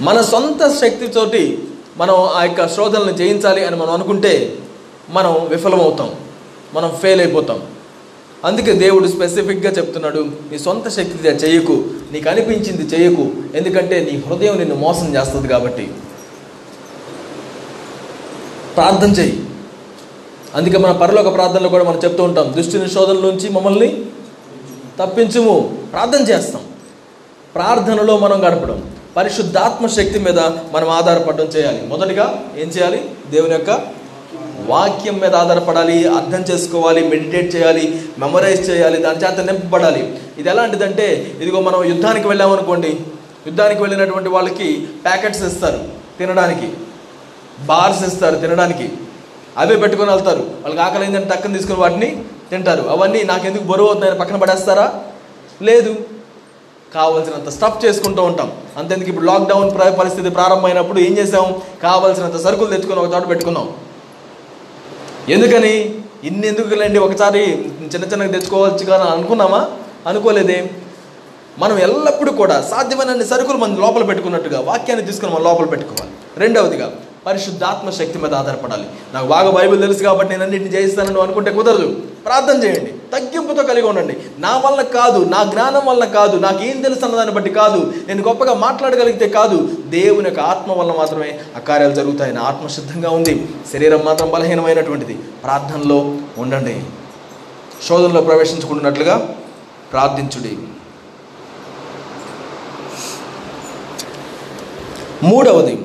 మన సొంత శక్తితోటి మనం ఆ యొక్క శోధనలు జయించాలి అని మనం అనుకుంటే మనం విఫలమవుతాం. మనం ఫెయిల్ అయిపోతాం. అందుకే దేవుడు స్పెసిఫిక్గా చెప్తున్నాడు నీ సొంత శక్తి చేయకు నీకు అనిపించింది చేయకు ఎందుకంటే నీ హృదయం నిన్ను మోసం చేస్తుంది కాబట్టి. ప్రార్థన చెయ్యి అందుకే మన పరలోక ప్రార్థనలో కూడా మనం చెప్తూ ఉంటాం దుష్టిని శోధనల నుంచి మమ్మల్ని తప్పించుము. ప్రార్థన చేస్తాం. ప్రార్థనలో మనం గడపడం. పరిశుద్ధాత్మ శక్తి మీద మనం ఆధారపడడం చేయాలి. మొదటిగా ఏం చేయాలి? దేవుని యొక్క వాక్యం మీద ఆధారపడాలి అర్థం చేసుకోవాలి మెడిటేట్ చేయాలి మెమరైజ్ చేయాలి దాని చేత నింపబడాలి. ఇది ఎలాంటిదంటే ఇదిగో మనం యుద్ధానికి వెళ్ళామనుకోండి యుద్ధానికి వెళ్ళినటువంటి వాళ్ళకి ప్యాకెట్స్ ఇస్తారు తినడానికి. బార్స్ ఇస్తారు తినడానికి. అవే పెట్టుకొని వెళ్తారు. వాళ్ళకి ఆకలి ఏంటంటే టక్కన తీసుకుని వాటిని తింటారు. అవన్నీ నాకెందుకు బరువు అవుతున్నాయని పక్కన పడేస్తారా? లేదు. కావలసినంత స్టఫ్ చేసుకుంటూ ఉంటాం. అంతేందుకు ఇప్పుడు లాక్డౌన్ ప్ర- పరిస్థితి ప్రారంభమైనప్పుడు ఏం చేసాం? కావలసినంత సరుకులు తెచ్చుకొని ఒక చోట పెట్టుకున్నాం. ఎందుకని? ఇన్ని ఎందుకులేండి ఒకసారి చిన్న చిన్నగా తెచ్చుకోవచ్చు కానీ అనుకున్నామా? అనుకోలేదే. మనం ఎల్లప్పుడూ కూడా సాధ్యమైన సరుకులు మనం లోపల పెట్టుకున్నట్టుగా వాక్యాన్ని తీసుకుని మనం లోపల పెట్టుకోవాలి. రెండవదిగా పరిశుద్ధాత్మ శక్తి మీద ఆధారపడాలి. నాకు బాగా బైబిల్ తెలుసు కాబట్టి నేను అన్నింటిని జయిస్తానని అనుకుంటే కుదరదు. ప్రార్థన చేయండి. తగ్గింపుతో కలిగి ఉండండి. నా వల్ల కాదు నా జ్ఞానం వల్ల కాదు నాకు ఏం తెలుసు అన్నదాన్ని బట్టి కాదు. నేను గొప్పగా మాట్లాడగలిగితే కాదు. దేవుని యొక్క ఆత్మ వల్ల మాత్రమే ఆ కార్యాలు జరుగుతాయి నా ఆత్మ సిద్ధంగా ఉంది. శరీరం మాత్రం బలహీనమైనటువంటిది. ప్రార్థనలో ఉండండి. శోధనలో ప్రవేశించుకుంటున్నట్లుగా ప్రార్థించుడి. మూడవది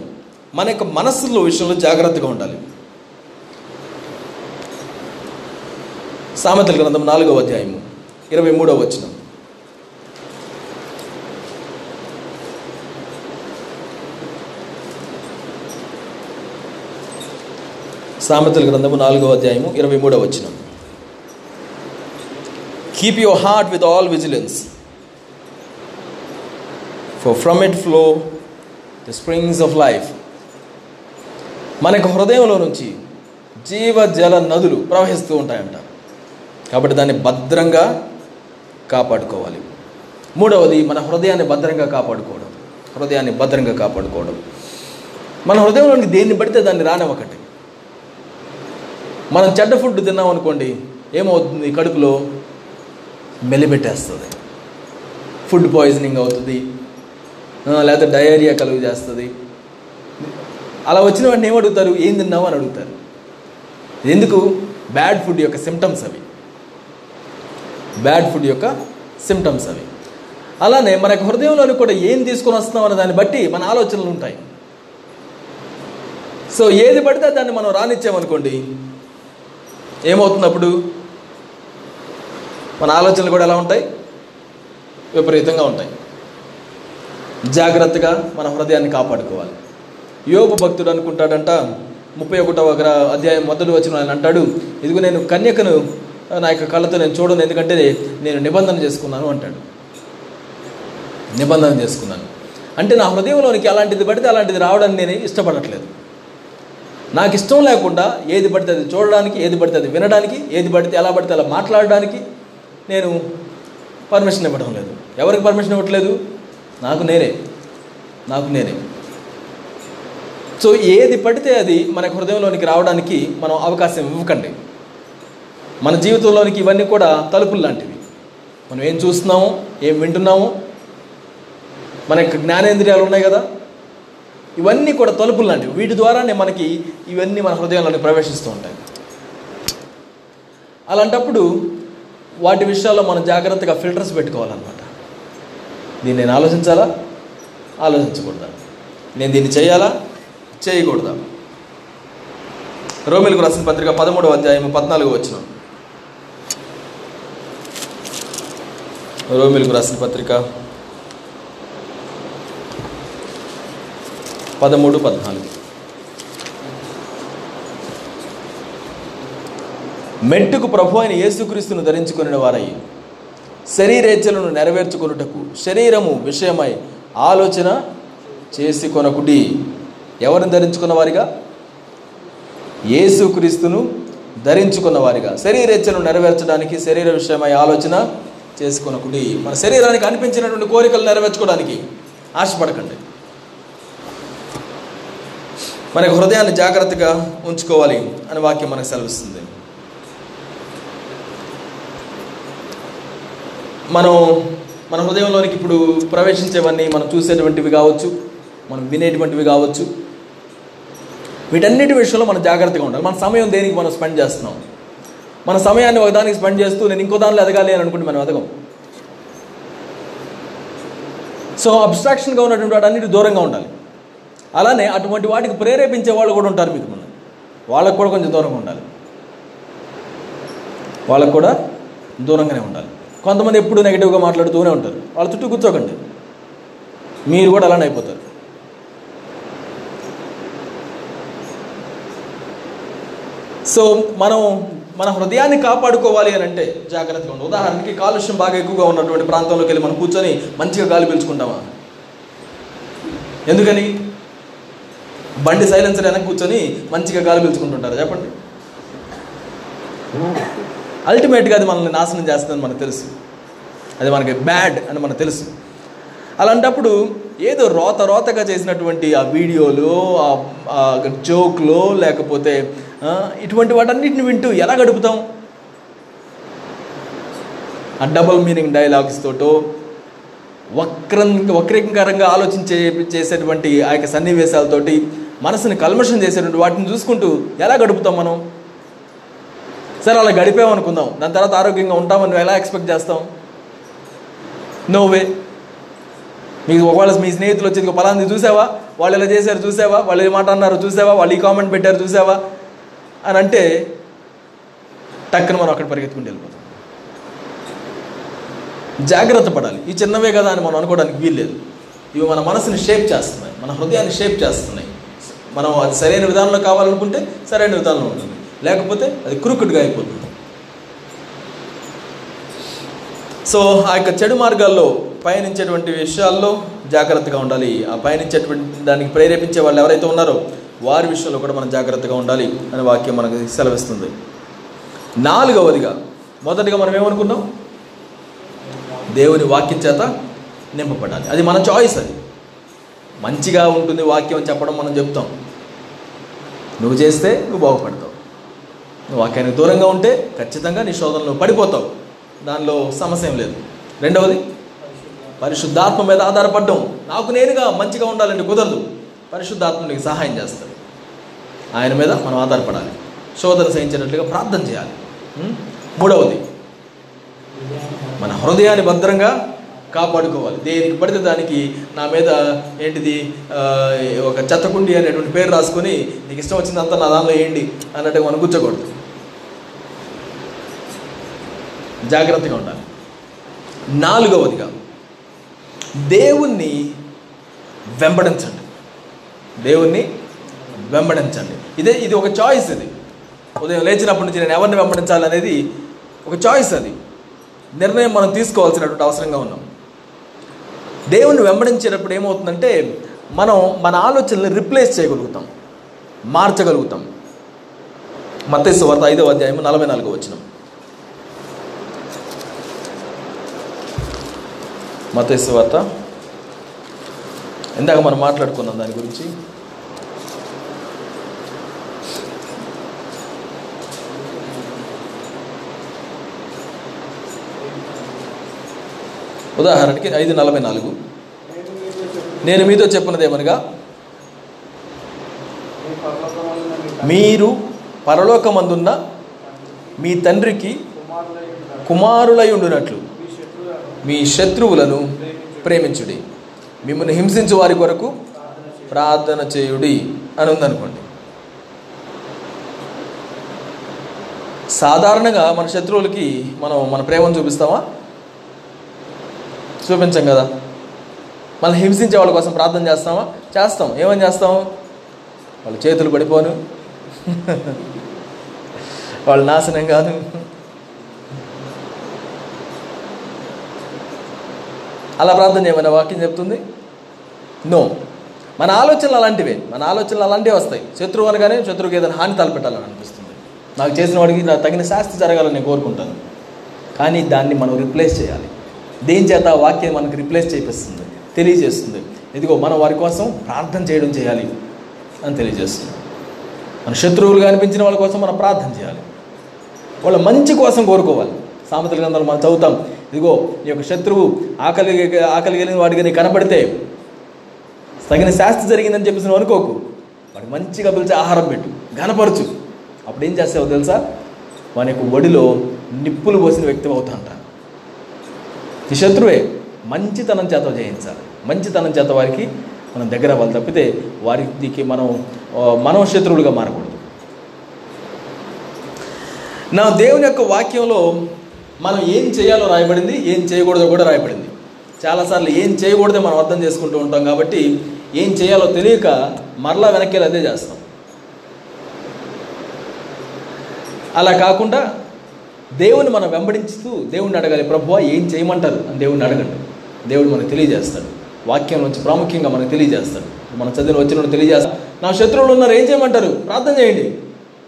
మన యొక్క మనస్సులో విషయంలో జాగ్రత్తగా ఉండాలి. సామెతల గ్రంథం నాలుగవ అధ్యాయము ఇరవై మూడవ వచనం. సామెతల గ్రంథము నాలుగవ అధ్యాయము ఇరవై మూడవ వచనం. Keep your heart with all vigilance for from it flow the springs of life మనకు హృదయంలో నుంచి జీవజల నదులు ప్రవహిస్తూ ఉంటాయంట. కాబట్టి దాన్ని భద్రంగా కాపాడుకోవాలి. మూడవది మన హృదయాన్ని భద్రంగా కాపాడుకోవడం. హృదయాన్ని భద్రంగా కాపాడుకోవడం. మన హృదయంలోనికి దేన్ని పడితే దాన్ని రానివ్వకండి. మనం చెడ్డ ఫుడ్ తిన్నాం అనుకోండి ఏమవుతుంది? కడుపులో మెలిపెట్టేస్తుంది ఫుడ్ పాయిజనింగ్ అవుతుంది. లేకపోతే డయేరియా కలుగు చేస్తుంది. అలా వచ్చిన వాడిని ఏమడుగుతారు ఏం తిన్నావు అని అడుగుతారు. ఎందుకు? బ్యాడ్ ఫుడ్ యొక్క సిమ్టమ్స్ అవి. బ్యాడ్ ఫుడ్ యొక్క సిమ్టమ్స్ అవి. అలానే మన యొక్క హృదయంలోని కూడా ఏం తీసుకొని వస్తున్నాం అనే దాన్ని బట్టి మన ఆలోచనలు ఉంటాయి. సో ఏది పడితే దాన్ని మనం రానిచ్చామనుకోండి ఏమవుతుంది అప్పుడు మన ఆలోచనలు కూడా ఎలా ఉంటాయి? విపరీతంగా ఉంటాయి. జాగ్రత్తగా మన హృదయాన్ని కాపాడుకోవాలి. యోగు భక్తుడు అనుకుంటాడంట ముప్పై ఒకటవ అధ్యాయం మొదలు వచ్చిన ఆయన అంటాడు ఇదిగో నేను కన్యకను నా యొక్క కళ్ళతో నేను చూడను ఎందుకంటే నేను నిబంధన చేసుకున్నాను అంటాడు. నిబంధన చేసుకున్నాను. అంటే నా హృదయంలోనికి అలాంటిది పడితే అలాంటిది రావడానికి నేను ఇష్టపడట్లేదు. నాకు ఇష్టం లేకుండా ఏది పడితే అది చూడడానికి ఏది పడితే అది వినడానికి ఏది పడితే ఎలా పడితే అలా మాట్లాడడానికి నేను పర్మిషన్ ఇవ్వడం లేదు. ఎవరికి పర్మిషన్ ఇవ్వట్లేదు? నాకు నేనే. నాకు నేనే. సో ఏది పడితే అది మన హృదయంలోనికి రావడానికి మనం అవకాశం ఇవ్వకండి. మన జీవితంలోనికి ఇవన్నీ కూడా తలుపులు లాంటివి. మనం ఏం చూస్తున్నాము ఏం వింటున్నాము మన యొక్క జ్ఞానేంద్రియాలు ఉన్నాయి కదా? ఇవన్నీ కూడా తలుపులు లాంటివి. వీటి ద్వారానే మనకి ఇవన్నీ మన హృదయంలోకి ప్రవేశిస్తూ ఉంటాయి. అలాంటప్పుడు వాటి విషయాల్లో మనం జాగ్రత్తగా ఫిల్టర్స్ పెట్టుకోవాలన్నమాట. దీన్ని నేను ఆలోచించాలా? ఆలోచించకూడదా? నేను దీన్ని చేయాలా? చేయకూడదా. రోమిలకు రాసిన పత్రిక పదమూడవ అధ్యాయం పద్నాలుగు వచ్చిన రోమిలకు రాసిన పత్రిక పదమూడు పద్నాలుగు. మెట్టుకు ప్రభు అయిన యేసుక్రీస్తును ధరించుకుని వారై శరీరేచ్ఛలను నెరవేర్చుకొనుటకు శరీరము విషయమై ఆలోచన చేసి కొనకుడి ఎవరిని ధరించుకున్న వారిగా యేసుక్రీస్తును ధరించుకున్న వారిగా శరీరేచ్ఛను నెరవేర్చడానికి శరీర విషయమై ఆలోచన చేసుకున్నకుడి మన శరీరానికి అనిపించినటువంటి కోరికలు నెరవేర్చుకోవడానికి ఆశపడకండి. మన హృదయాన్ని జాగ్రత్తగా ఉంచుకోవాలి అని వాక్యం మనకు సెలవిస్తుంది. మనం మన హృదయంలోనికి ఇప్పుడు ప్రవేశించేవన్నీ మనం చూసేటువంటివి కావచ్చు మనం వినేటువంటివి కావచ్చు వీటన్నిటి విషయంలో మనం జాగ్రత్తగా ఉండాలి. మన సమయం దేనికి మనం స్పెండ్ చేస్తున్నాం? మన సమయాన్ని ఒకదానికి స్పెండ్ చేస్తూ నేను ఇంకో దానిలో ఎదగాలి అని అనుకుంటే మనం ఎదగం. సో అబ్స్ట్రాక్షన్గా ఉన్నటువంటి వాటి అన్నిటి దూరంగా ఉండాలి. అలానే అటువంటి వాటికి ప్రేరేపించే వాళ్ళు కూడా ఉంటారు మీకు మనం. వాళ్ళకు కూడా కొంచెం దూరంగా ఉండాలి. వాళ్ళకు కూడా దూరంగానే ఉండాలి. కొంతమంది ఎప్పుడు నెగిటివ్గా మాట్లాడుతూనే ఉంటారు. వాళ్ళ చుట్టూ కూర్చోకండి. మీరు కూడా అలానే అయిపోతారు. సో మనం మన హృదయాన్ని కాపాడుకోవాలి అని అంటే జాగ్రత్తగా ఉండాలి ఉదాహరణకి కాలుష్యం బాగా ఎక్కువగా ఉన్నటువంటి ప్రాంతంలోకి వెళ్ళి మనం కూర్చొని మంచిగా గాలి పీల్చుకుంటామా? ఎందుకని? బండి సైలెన్సర్ వెనక కూర్చొని మంచిగా గాలి పీల్చుకుంటుంటారు? చెప్పండి. అల్టిమేట్గా అది మనల్ని నాశనం చేస్తుందని మనకు తెలుసు. అది మనకి బ్యాడ్ అని మనకు తెలుసు. అలాంటప్పుడు ఏదో రోత రోతగా చేసినటువంటి ఆ వీడియోలు ఆ జోక్లో లేకపోతే ఇటువంటి వాటన్నిటిని వింటూ ఎలా గడుపుతాం? ఆ డబల్ మీనింగ్ డైలాగ్స్ తోటో వక్రం వక్రీకరంగా ఆలోచించే చేసేటువంటి ఆ యొక్క సన్నివేశాలతోటి మనసుని కల్మషం చేసేటువంటి వాటిని చూసుకుంటూ ఎలా గడుపుతాం మనం? సరే అలా గడిపామనుకుందాం. దాని తర్వాత ఆరోగ్యంగా ఉంటామని ఎలా ఎక్స్పెక్ట్ చేస్తాం నో వే మీకు ఒకవేళ మీ స్నేహితులు వచ్చి పలాంది చూసావా? వాళ్ళు ఎలా చేశారు చూసావా? వాళ్ళు ఏ మాట అన్నారు చూసావా? వాళ్ళు ఈ కామెంట్ పెట్టారు చూసావా? అని అంటే టక్కన మనం అక్కడ పరిగెత్తుకుంటూ వెళ్ళిపోతాం. జాగ్రత్త పడాలి. ఈ చిన్నవే కదా అని మనం అనుకోవడానికి వీల్లేదు. ఇవి మన మనసుని షేప్ చేస్తున్నాయి. మన హృదయాన్ని షేప్ చేస్తున్నాయి. మనం అది సరైన విధానంలో కావాలనుకుంటే సరైన విధానంలో ఉంటుంది. లేకపోతే అది క్రూకుడ్గా అయిపోతుంది. సో ఆ యొక్క చెడు మార్గాల్లో పయనించేటువంటి విషయాల్లో జాగ్రత్తగా ఉండాలి. ఆ పయనించేటువంటి దానికి ప్రేరేపించే వాళ్ళు ఎవరైతే ఉన్నారో వారి విషయంలో కూడా మనం జాగ్రత్తగా ఉండాలి అనే వాక్యం మనకు సెలవిస్తుంది. నాలుగవదిగా మొదటిగా మనం ఏమనుకున్నాం? దేవుని వాక్యం చేత నింపబడాలి. అది మన చాయిస్ అది. మంచిగా ఉంటుంది వాక్యం అని చెప్పడం మనం చెప్తాం. నువ్వు చేస్తే నువ్వు బాగుపడతావు. నువ్వు వాక్యానికి దూరంగా ఉంటే ఖచ్చితంగా నీ శోధనలో పడిపోతావు. దానిలో సమస్య ఏం లేదు. రెండవది పరిశుద్ధాత్మ మీద ఆధారపడడం. నాకు నేనుగా మంచిగా ఉండాలంటే కుదరదు. పరిశుద్ధాత్మ నీకు సహాయం చేస్తాడు. ఆయన మీద మనం ఆధారపడాలి. శోధన సహించినట్లుగా ప్రార్థన చేయాలి. మూడవది మన హృదయాన్ని భద్రంగా కాపాడుకోవాలి. దేనికి పడితే దానికి నా మీద ఏంటిది ఒక చెత్తకుండి అనేటువంటి పేరు రాసుకొని నీకు ఇష్టం వచ్చిందంతా నా దానిలో వేయండి అన్నట్టుగా మనం కూర్చోకూడదు. జాగ్రత్తగా ఉండాలి. నాలుగవదిగా దేవుణ్ణి వెంబడించండి. దేవుణ్ణి వెంబడించండి. ఇదే ఇది ఒక చాయిస్ ఇది. ఉదయం లేచినప్పటి నుంచి నేను ఎవరిని వెంబడించాలనేది ఒక చాయిస్ అది. నిర్ణయం మనం తీసుకోవాల్సినటువంటి అవసరంగా ఉన్నాం. దేవుణ్ణి వెంబడించేటప్పుడు ఏమవుతుందంటే మనం మన ఆలోచనల్ని రిప్లేస్ చేయగలుగుతాం. మార్చగలుగుతాం. మత్తయి వార్త ఐదవ అధ్యాయం నలభై నాలుగో వచ్చిన మత్తయి వార్త. ఇందాక మనం మాట్లాడుకున్నాం దాని గురించి. ఉదాహరణకి ఐదు నలభై నాలుగు. నేను మీతో చెప్పినదేమనగా మీరు పరలోకమందున్న మీ తండ్రికి కుమారులై ఉండునట్లు. మీ శత్రువులను ప్రేమించుడి. మిమ్మల్ని హింసించు వారి కొరకు ప్రార్థన చేయుడి అని ఉందనుకోండి. సాధారణంగా మన శత్రువులకి మనం మన ప్రేమను చూపిస్తామా? చూపించం కదా. మళ్ళీ హింసించే వాళ్ళ కోసం ప్రార్థన చేస్తామా? చేస్తాం. ఏమని చేస్తాం? వాళ్ళ చేతులు పడిపోను. వాళ్ళు నాశనం కాదు. అలా ప్రార్థన చేయమని వాక్యం చెప్తుంది? నో. మన ఆలోచనలు అలాంటివే. మన ఆలోచనలు అలాంటివి వస్తాయి. శత్రువు అనగానే శత్రువుకి ఏదైనా హాని తలపెట్టాలని అనిపిస్తుంది. నాకు చేసిన వాడికి నాకు తగిన శాస్తి జరగాలని నేను కోరుకుంటాను. కానీ దాన్ని మనం రిప్లేస్ చేయాలి. దేని చేత వాక్యం మనకు రిప్లేస్ చేపిస్తుంది తెలియజేస్తుంది. ఇదిగో మనం వారి కోసం ప్రార్థన చేయడం చేయాలి అని తెలియజేస్తుంది. మన శత్రువులుగా అనిపించిన వాళ్ళ కోసం మనం ప్రార్థన చేయాలి. వాళ్ళ మంచి కోసం కోరుకోవాలి. సామెతల గ్రంథాలు మనం చదువుతాం. ఇదిగో ఈ యొక్క శత్రువు ఆకలి ఆకలి కలిగిన వాడికి నీ కనపడితే తగిన శాస్త్రి జరిగిందని చెప్పేసి నువ్వు అనుకోకు. వాడికి మంచిగా పిలిచి ఆహారం పెట్టు గనపరచు అప్పుడు ఏం చేస్తావో తెలుసా? వాని యొక్క ఒడిలో నిప్పులు పోసిన వ్యక్తి అవుతా అంటారు ఈ శత్రువే మంచితనం చేత జయించాలి. మంచితనం చేత వారికి మనం దగ్గర అవ్వాలి తప్పితే వారికి మనం మనం శత్రువులుగా మారకూడదు. నా దేవుని యొక్క వాక్యంలో మనం ఏం చేయాలో రాయబడింది ఏం చేయకూడదో కూడా రాయబడింది. చాలాసార్లు ఏం చేయకూడదో మనం అర్థం చేసుకుంటూ ఉంటాం కాబట్టి ఏం చేయాలో తెలియక మరలా వెనక్కి వెళ్ళి అదే చేస్తాం. అలా కాకుండా దేవుని మనం వెంబడించుతూ దేవుణ్ణి అడగాలి ప్రభు ఏం చేయమంటారు? అని దేవుడిని అడగండి. దేవుడు మనకు తెలియజేస్తాడు. వాక్యం నుంచి ప్రాముఖ్యంగా మనకు తెలియజేస్తాడు. మన చదివిన వచ్చిన తెలియజేస్తాడు. నా శత్రువులు ఉన్నారు ఏం చేయమంటారు? ప్రార్థన చేయండి.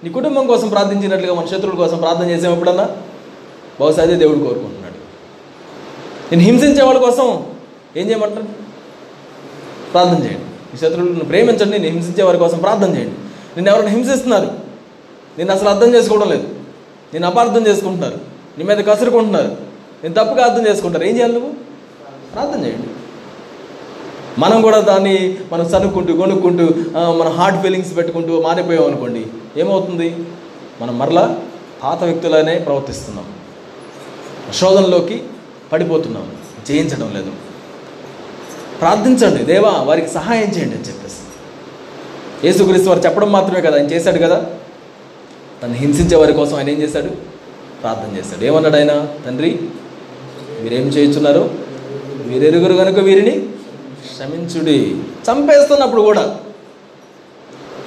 నీ కుటుంబం కోసం ప్రార్థించినట్లుగా మన శత్రువుల కోసం ప్రార్థన చేసాం ఎప్పుడన్నా? బహుశా అదే దేవుడు కోరుకుంటున్నాడు. నేను హింసించే వాళ్ళ కోసం ఏం చేయమంటారు ప్రార్థన చేయండి. మీ శత్రువులను ప్రేమించండి నేను హింసించే వారి కోసం ప్రార్థన చేయండి. నిన్ను ఎవరైనా హింసిస్తున్నారు? నేను అసలు అర్థం చేసుకోవడం లేదు. నేను అపార్థం చేసుకుంటున్నారు. నీ మీద కసురుకుంటున్నారు. నేను తప్పుగా అర్థం చేసుకుంటారు ఏం చేయాలి నువ్వు? ప్రార్థన చేయండి. మనం కూడా దాన్ని మనం సనుక్కుంటూ కొనుక్కుంటూ మన హార్ట్ ఫీలింగ్స్ పెట్టుకుంటూ మారిపోయాం అనుకోండి. ఏమవుతుంది? మనం మరలా పాత వ్యక్తులనే ప్రవర్తిస్తున్నాం. శోధనలోకి పడిపోతున్నాం. జయించడం లేదు. ప్రార్థించండి. దేవా వారికి సహాయం చేయండి అని చెప్పేసి. యేసుక్రీస్తు వారు చెప్పడం మాత్రమే కదా ఆయన చేశాడు కదా? తను హింసించే వారి కోసం ఆయన ఏం చేశాడు? ప్రార్థన చేశాడు. ఏమన్నాడు ఆయన? తండ్రి మీరేం చేయించున్నారు వీరెరుగురు కనుక వీరిని క్షమించుడి. చంపేస్తున్నప్పుడు కూడా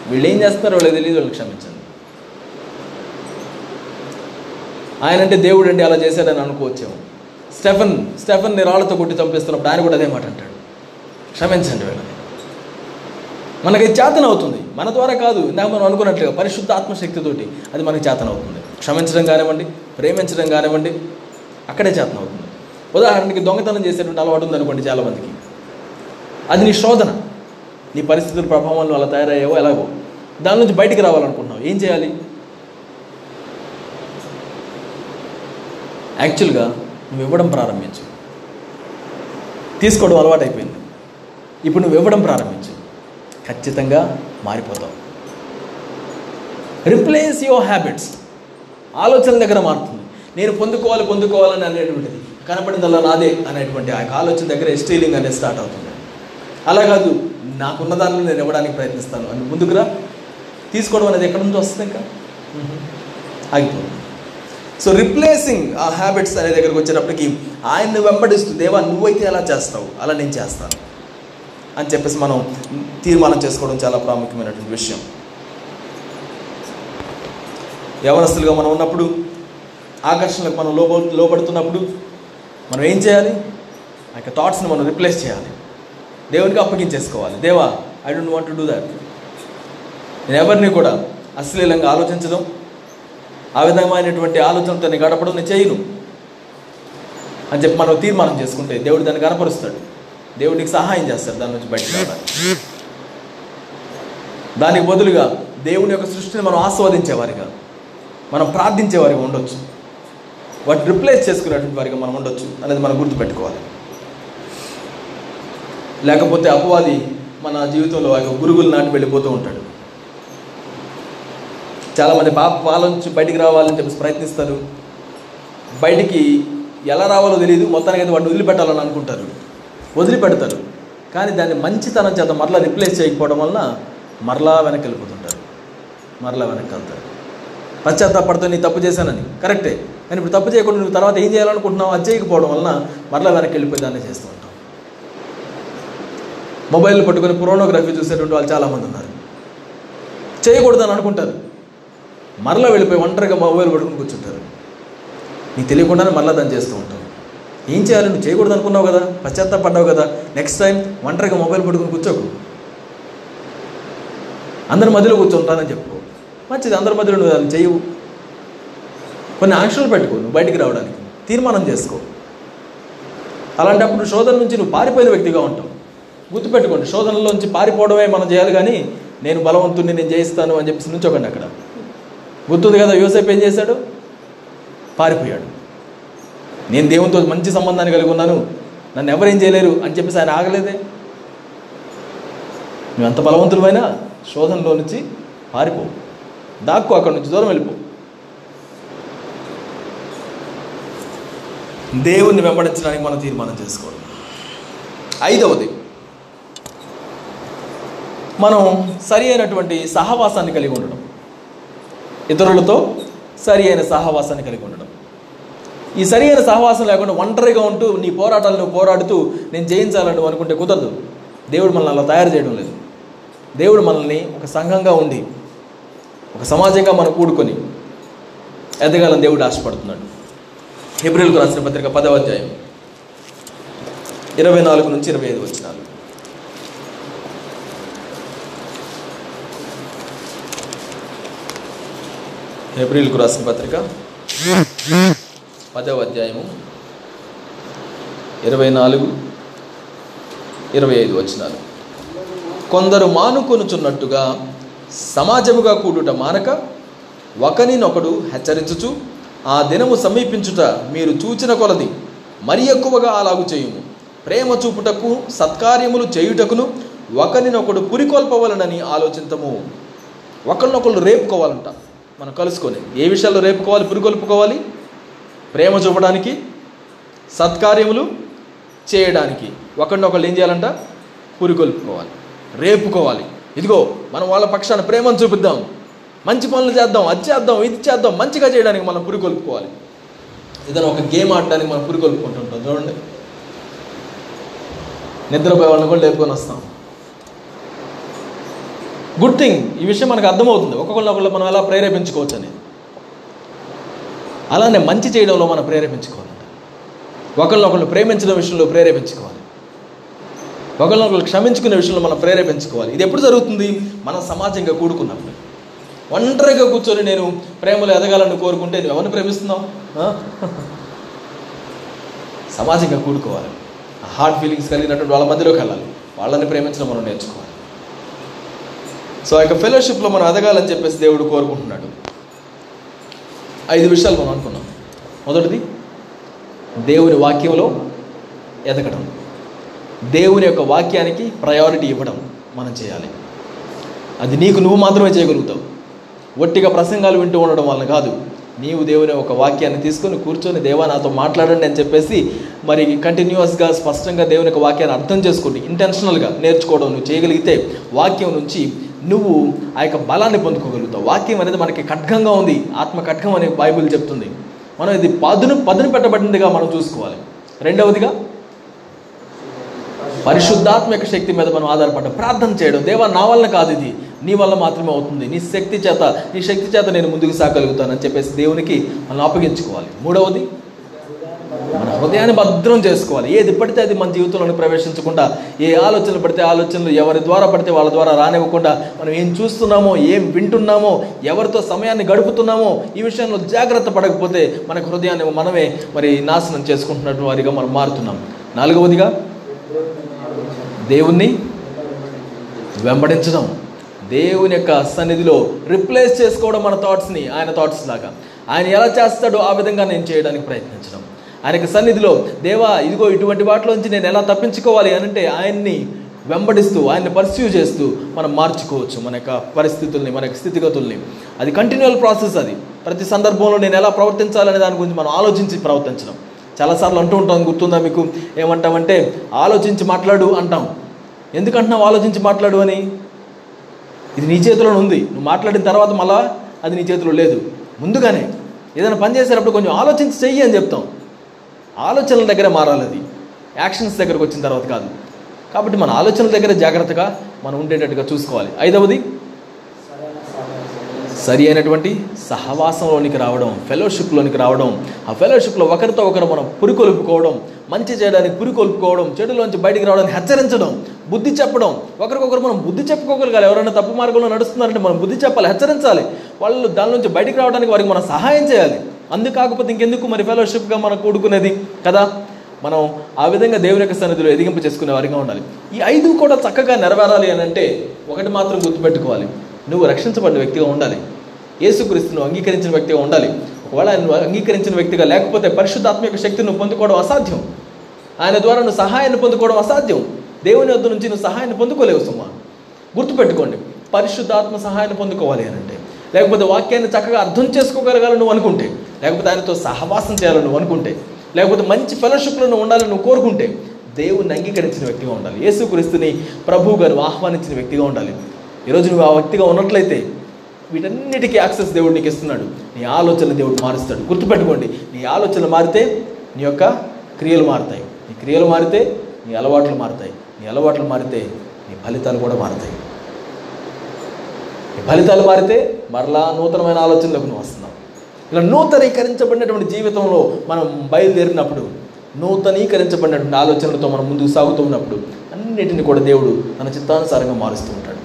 వీళ్ళు ఏం చేస్తున్నారో వాళ్ళకి తెలియదు వాళ్ళు క్షమించండి. ఆయన అంటే దేవుడు అంటే అలా చేశాడని అనుకోవచ్చేమో. స్టెఫన్ స్టెఫన్ రాళ్ళతో కొట్టి చంపేస్తున్నప్పుడు ఆయన కూడా అదే మాట అంటాడు. క్షమించండి వీళ్ళని. మనకి చేతనవుతుంది. మన ద్వారా కాదు ఇందాక మనం అనుకున్నట్లుగా పరిశుద్ధ ఆత్మశక్తితోటి అది మనకి చేతనవుతుంది. క్షమించడం కానివ్వండి ప్రేమించడం కానివ్వండి అక్కడే చేతన అవుతుంది ఉదాహరణకి దొంగతనం చేసేటువంటి అలవాటు ఉందనుకోండి చాలామందికి. అది నీ శోధన. నీ పరిస్థితుల ప్రభావంలో అలా తయారయ్యావో ఎలాగో. దాని నుంచి బయటికి రావాలనుకుంటున్నావు. ఏం చేయాలి? యాక్చువల్గా నువ్వు ఇవ్వడం ప్రారంభించు. తీసుకోవడం అలవాటు అయిపోయింది ఇప్పుడు నువ్వు ఇవ్వడం ప్రారంభించు. ఖచ్చితంగా మారిపోతావు. రిప్లేస్ యువర్ హ్యాబిట్స్ ఆలోచన దగ్గర మారుతుంది. నేను పొందుకోవాలి పొందుకోవాలని అనేటువంటిది కనపడిందల్లా నాదే అనేటువంటి ఆ యొక్క ఆలోచన దగ్గర స్టీలింగ్ అనేది స్టార్ట్ అవుతుంది. అలా కాదు నాకున్న దానిలో నేను ఇవ్వడానికి ప్రయత్నిస్తాను. అని ముందుకురా తీసుకోవడం అనేది ఎక్కడి నుంచి వస్తుంది ఇంకా? ఆగిపోతుంది. సో రిప్లేసింగ్ ఆ హ్యాబిట్స్ అనే దగ్గరకు వచ్చేటప్పటికి ఆయన్ని వెంబడిస్తూ దేవా నువ్వైతే అలా చేస్తావు? అలా నేను చేస్తాను. అని చెప్పేసి మనం తీర్మానం చేసుకోవడం చాలా ప్రాముఖ్యమైనటువంటి విషయం. యవనస్తులుగా మనం ఉన్నప్పుడు ఆకర్షణలకు మనం లోబ లోపడుతున్నప్పుడు మనం ఏం చేయాలి? ఆ యొక్క థాట్స్ని మనం రిప్లేస్ చేయాలి. దేవునికి అప్పగించేసుకోవాలి. దేవా I don't want to do that నేను ఎవరిని కూడా అశ్లీలంగా ఆలోచించడం ఆ విధమైనటువంటి ఆలోచనతో నేను గడపడం నేను చేయను. అని చెప్పి మనం తీర్మానం చేసుకుంటే దేవుడు దాన్ని కనపరుస్తాడు. దేవుడికి సహాయం చేస్తారు దాని నుంచి బయటకు రావడానికి. దానికి బదులుగా దేవుని యొక్క సృష్టిని మనం ఆస్వాదించేవారిగా మనం ప్రార్థించేవారిగా ఉండొచ్చు. వాటి రిప్లేస్ చేసుకునేటువంటి వారిగా మనం ఉండొచ్చు అనేది మనం గుర్తుపెట్టుకోవాలి. లేకపోతే అపవాది మన జీవితంలో ఆ యొక్క గురుగులు నాటి వెళ్ళిపోతూ ఉంటాడు. చాలామంది పాప పాల నుంచి బయటికి రావాలని చెప్పేసి ప్రయత్నిస్తారు. బయటికి ఎలా రావాలో తెలియదు. మొత్తానికి అయితే వాటిని వదిలిపెట్టాలని అనుకుంటారు. వదిలిపెడతారు. కానీ దాన్ని మంచితనం చేత మరలా రిప్లేస్ చేయకపోవడం వలన మరలా వెనక్కి వెళ్ళిపోతుంటారు మరలా వెనక్కి వెళ్తారు పశ్చాత్తాపడితే నీ తప్పు చేశానని. కరెక్టే. కానీ ఇప్పుడు తప్పు చేయకుండా నువ్వు తర్వాత ఏం చేయాలనుకుంటున్నావు అది చేయకపోవడం వలన మరలా వెనక్కి వెళ్ళిపోయి దాన్ని చేస్తూ ఉంటాం మొబైల్ పట్టుకొని పోర్నోగ్రఫీ చూసేటువంటి వాళ్ళు చాలామంది ఉన్నారు. చేయకూడదని అనుకుంటారు. మరలా వెళ్ళిపోయి ఒంటరిగా మొబైల్ పట్టుకుని కూర్చుంటారు. నీకు తెలియకుండానే మరలా దాన్ని చేస్తూ ఉంటాం ఏం చేయాలి? నువ్వు చేయకూడదు అనుకున్నావు కదా? పశ్చాత్తాపడ్డావు కదా? నెక్స్ట్ టైం ఒంటరిగా మొబైల్ పట్టుకుని కూర్చోకు. అందరి మధ్యలో కూర్చుంటానని చెప్పుకో మంచిది అందరి మధ్యలో నువ్వు దాన్ని చేయవు. కొన్ని ఆంక్షలు పెట్టుకో నువ్వు బయటికి రావడానికి. తీర్మానం చేసుకో. అలాంటప్పుడు శోధన నుంచి నువ్వు పారిపోయిన వ్యక్తిగా ఉంటావు. గుర్తుపెట్టుకోండి శోధనలోంచి పారిపోవడమే మనం చేయాలి కానీ నేను బలవంతుడిని నేను చేయిస్తాను అని చెప్పేసి నుంచోకండి అక్కడ. గుర్తుంది కదా యోసేపు ఏం చేశాడు? పారిపోయాడు. నేను దేవునితో మంచి సంబంధాన్ని కలిగి ఉన్నాను. నన్ను ఎవరేం చేయలేరు అని చెప్పేసి ఆయన ఆగలేదే. నువ్వు ఎంత బలవంతులమైనా శోధనలో నుంచి పారిపో. దాక్కు అక్కడి నుంచి దూరం వెళ్ళిపో. దేవుణ్ణి వెంబడించడానికి మనం తీర్మానం చేసుకోవాలి. ఐదవది మనం సరి అయినటువంటి సహవాసాన్ని కలిగి ఉండడం. ఇతరులతో సరి అయిన సహవాసాన్ని కలిగి ఉండడం. ఈ సరి అయిన సహవాసం లేకుండా ఒంటరిగా ఉంటూ నీ పోరాటాలు నువ్వు పోరాడుతూ నేను జయించాలని అనుకుంటే కుదరదు. దేవుడు మనల్ని అలా తయారు చేయడం లేదు. దేవుడు మనల్ని ఒక సంఘంగా ఉండి ఒక సమాజంగా మనం కూడుకొని ఎదగాలని దేవుడు ఆశపడుతున్నాడు. ఏప్రిల్కు రాసిన పత్రిక పదవ అధ్యాయం ఇరవై నాలుగు నుంచి ఇరవై ఐదు వచ్చినాలు ఏప్రిల్కు రాసిన పత్రిక పదవ అధ్యాయము ఇరవై నాలుగు ఇరవై ఐదు వచ్చినాలు కొందరు మానుకొనుచున్నట్టుగా సమాజముగా కూడుట మానక ఒకనినొకడు హెచ్చరించుచు ఆ దినము సమీపించుట మీరు చూచిన కొలది మరి ఎక్కువగా అలాగు చేయుము. ప్రేమ చూపుటకు సత్కార్యములు చేయుటకును ఒకరినొకడు పురికొల్పవలనని ఆలోచించము ఒకరినొకరు రేపుకోవాలంట. మనం కలుసుకొని ఏ విషయాల్లో రేపుకోవాలి పురికొల్పుకోవాలి? ప్రేమ చూపడానికి సత్కార్యములు చేయడానికి. ఒకరినొకళ్ళు ఏం చేయాలంట? పురికొల్పుకోవాలి రేపుకోవాలి. ఇదిగో మనం వాళ్ళ పక్షాన ప్రేమను చూపిద్దాం. మంచి పనులు చేద్దాం అది చేద్దాం ఇది చేద్దాం మంచిగా చేయడానికి మనం పురికొల్పుకోవాలి ఏదైనా ఒక గేమ్ ఆడడానికి మనం పురికొల్పుకుంటుంటాం చూడండి. నిద్రపోయే వాళ్ళని కూడా లేపుకొని వస్తాం. గుడ్ థింగ్ ఈ విషయం మనకు అర్థమవుతుంది. ఒక్కొక్కరిని మనం ఎలా ప్రేరేపించుకోవచ్చు అని అలానే మంచి చేయడంలో మనం ప్రేరేపించుకోవాలి. ఒకరినొకళ్ళు ప్రేమించడం విషయంలో ప్రేరేపించుకోవాలి. ఒకరినొకరు క్షమించుకునే విషయంలో మనం ప్రేరేపించుకోవాలి. ఇది ఎప్పుడు జరుగుతుంది? మనం సమాజంగా కూడుకున్నప్పుడు. ఒంటరిగా కూర్చొని నేను ప్రేమలో ఎదగాలని కోరుకుంటే నువ్వు ఎవరిని ప్రేమిస్తున్నావు? సమాజంగా కూడుకోవాలి. హార్ట్ ఫీలింగ్స్ కలిగినటువంటి వాళ్ళ మధ్యలోకి వెళ్ళాలి. వాళ్ళని ప్రేమించడం మనం నేర్చుకోవాలి. సో ఆ యొక్క ఫెలోషిప్లో మనం ఎదగాలని చెప్పేసి దేవుడు కోరుకుంటున్నాడు. ఐదు విషయాలు మనం అనుకున్నాం. మొదటిది దేవుని వాక్యంలో ఎదగడం. దేవుని యొక్క వాక్యానికి ప్రయారిటీ ఇవ్వడం మనం చేయాలి. అది నీకు నువ్వు మాత్రమే చేయగలుగుతావు. ఒట్టిగా ప్రసంగాలు వింటూ ఉండడం వలన కాదు. నీవు దేవుని ఒక వాక్యాన్ని తీసుకొని కూర్చొని దేవా నాతో మాట్లాడండి అని చెప్పేసి మరి కంటిన్యూస్గా స్పష్టంగా దేవుని యొక్క వాక్యాన్ని అర్థం చేసుకుని ఇంటెన్షనల్గా నేర్చుకోవడం నువ్వు చేయగలిగితే వాక్యం నుంచి నువ్వు ఆ యొక్క బలాన్ని పొందుకోగలుగుతావు. వాక్యం అనేది మనకి ఖడ్గంగా ఉంది. ఆత్మ ఖడ్గం అని బైబిల్ చెప్తుంది. మనం ఇది పదును పదును పెట్టబడిందిగా మనం చూసుకోవాలి. రెండవదిగా పరిశుద్ధాత్మక శక్తి మీద మనం ఆధారపడ్డ. ప్రార్థన చేయడం. దేవా నా వల్ల కాదు ఇది. నీ వల్ల మాత్రమే అవుతుంది. నీ శక్తి చేత నీ శక్తి చేత నేను ముందుకు సాగలుగుతానని చెప్పేసి దేవునికి మనం అప్పగించుకోవాలి. మూడవది మన హృదయాన్ని భద్రం చేసుకోవాలి. ఏది పడితే అది మన జీవితంలోని ప్రవేశించకుండా ఏ ఆలోచనలు పడితే ఆలోచనలు ఎవరి ద్వారా పడితే వాళ్ళ ద్వారా రానివ్వకుండా మనం ఏం చూస్తున్నామో ఏం వింటున్నామో ఎవరితో సమయాన్ని గడుపుతున్నామో ఈ విషయంలో జాగ్రత్త పడకపోతే మన హృదయాన్ని మనమే మరి నాశనం చేసుకుంటున్నట్టు వారిగా మనం మారుతున్నాం. నాలుగవదిగా దేవుణ్ణి వెంబడించడం. దేవుని యొక్క సన్నిధిలో రిప్లేస్ చేసుకోవడం మన థాట్స్ని ఆయన థాట్స్ లాగా. ఆయన ఎలా చేస్తాడో ఆ విధంగా నేను చేయడానికి ప్రయత్నించడం. ఆయన సన్నిధిలో దేవా ఇదిగో ఇటువంటి వాటిలోంచి నేను ఎలా తప్పించుకోవాలి? అని అంటే ఆయన్ని వెంబడిస్తూ ఆయన్ని పర్స్యూ చేస్తూ మనం మార్చుకోవచ్చు మన యొక్క పరిస్థితుల్ని మన యొక్క స్థితిగతుల్ని. అది కంటిన్యూల్ ప్రాసెస్ అది. ప్రతి సందర్భంలో నేను ఎలా ప్రవర్తించాలనే దాని గురించి మనం ఆలోచించి ప్రవర్తించడం. చాలాసార్లు అంటూ ఉంటాం గుర్తుందా మీకు? ఏమంటామంటే ఆలోచించి మాట్లాడు అంటాం. ఎందుకంటున్నావు ఆలోచించి మాట్లాడు అని? ఇది నీ చేతిలోనే ఉంది. నువ్వు మాట్లాడిన తర్వాత మళ్ళా అది నీ చేతిలో లేదు. ముందుగానే ఏదైనా పని చేసేటప్పుడు కొంచెం ఆలోచించి చెయ్యి అని చెప్తాం. ఆలోచనల దగ్గర మారాలి అది యాక్షన్స్ దగ్గరకు వచ్చిన తర్వాత కాదు. కాబట్టి మన ఆలోచనల దగ్గర జాగ్రత్తగా మనం ఉండేటట్టుగా చూసుకోవాలి. ఐదవది సరి అయినటువంటి సహవాసంలోనికి రావడం ఫెలోషిప్లోనికి రావడం. ఆ ఫెలోషిప్లో ఒకరితో ఒకరు మనం పురికొల్పుకోవడం మంచి చేయడానికి పురికొల్పుకోవడం చెడులోంచి బయటికి రావడానికి హెచ్చరించడం బుద్ధి చెప్పడం. ఒకరికొకరు మనం బుద్ధి చెప్పుకోగలగాలి. ఎవరైనా తప్పు మార్గంలో నడుస్తున్నారంటే మనం బుద్ధి చెప్పాలి హెచ్చరించాలి. వాళ్ళు దాని నుంచి బయటికి రావడానికి వారికి మనం సహాయం చేయాలి. అందు కాకపోతే ఇంకెందుకు మరి ఫెలోషిప్గా మనం కూడుకునేది కదా? మనం ఆ విధంగా దేవుని యొక్క సన్నిధిలో ఎదిగింపు చేసుకునే వారిగా ఉండాలి. ఈ ఐదు కూడా చక్కగా నెరవేరాలి అని అంటే ఒకటి మాత్రం గుర్తుపెట్టుకోవాలి. నువ్వు రక్షించబడిన వ్యక్తిగా ఉండాలి. యేసుక్రీస్తును అంగీకరించిన వ్యక్తిగా ఉండాలి. ఒకవేళ ఆయన అంగీకరించిన వ్యక్తిగా లేకపోతే పరిశుద్ధాత్మ యొక్క శక్తిని నువ్వు పొందుకోవడం అసాధ్యం. ఆయన ద్వారా నువ్వు సహాయాన్ని పొందుకోవడం అసాధ్యం. దేవుని వద్ద నుంచి నువ్వు సహాయాన్ని పొందుకోలేవు సుమా. గుర్తుపెట్టుకోండి. పరిశుద్ధాత్మ సహాయాన్ని పొందుకోవాలి అని అంటే. లేకపోతే వాక్యాన్ని చక్కగా అర్థం చేసుకోగలగాలి నువ్వు అనుకుంటే. లేకపోతే ఆయనతో సహవాసం చేయాలని నువ్వు అనుకుంటే లేకపోతే మంచి ఫెలోషిప్లో నువ్వు ఉండాలని నువ్వు కోరుకుంటే దేవుణ్ణి అంగీకరించిన వ్యక్తిగా ఉండాలి. యేసుక్రీస్తుని ప్రభువుగా నువ్వు ఆహ్వానించిన వ్యక్తిగా ఉండాలి. ఈరోజు నువ్వు ఆ వ్యక్తిగా ఉన్నట్లయితే వీటన్నిటికీ యాక్సెస్ దేవుడు నీకు ఇస్తున్నాడు. నీ ఆలోచన దేవుడు మారుస్తాడు. గుర్తుపెట్టుకోండి నీ ఆలోచనలు మారితే నీ యొక్క క్రియలు మారుతాయి. నీ క్రియలు మారితే నీ అలవాట్లు మారుతాయి. నీ అలవాట్లు మారితే నీ ఫలితాలు కూడా మారుతాయి. నీ ఫలితాలు మారితే మరలా నూతనమైన ఆలోచనలకు నువ్వు వస్తున్నావు. ఇలా నూతనీకరించబడినటువంటి జీవితంలో మనం బయలుదేరినప్పుడు నూతనీకరించబడినటువంటి ఆలోచనలతో మనం ముందుకు సాగుతూ ఉన్నప్పుడు అన్నిటిని కూడా దేవుడు తన చిత్తానుసారంగా మారుస్తూ ఉంటాడు.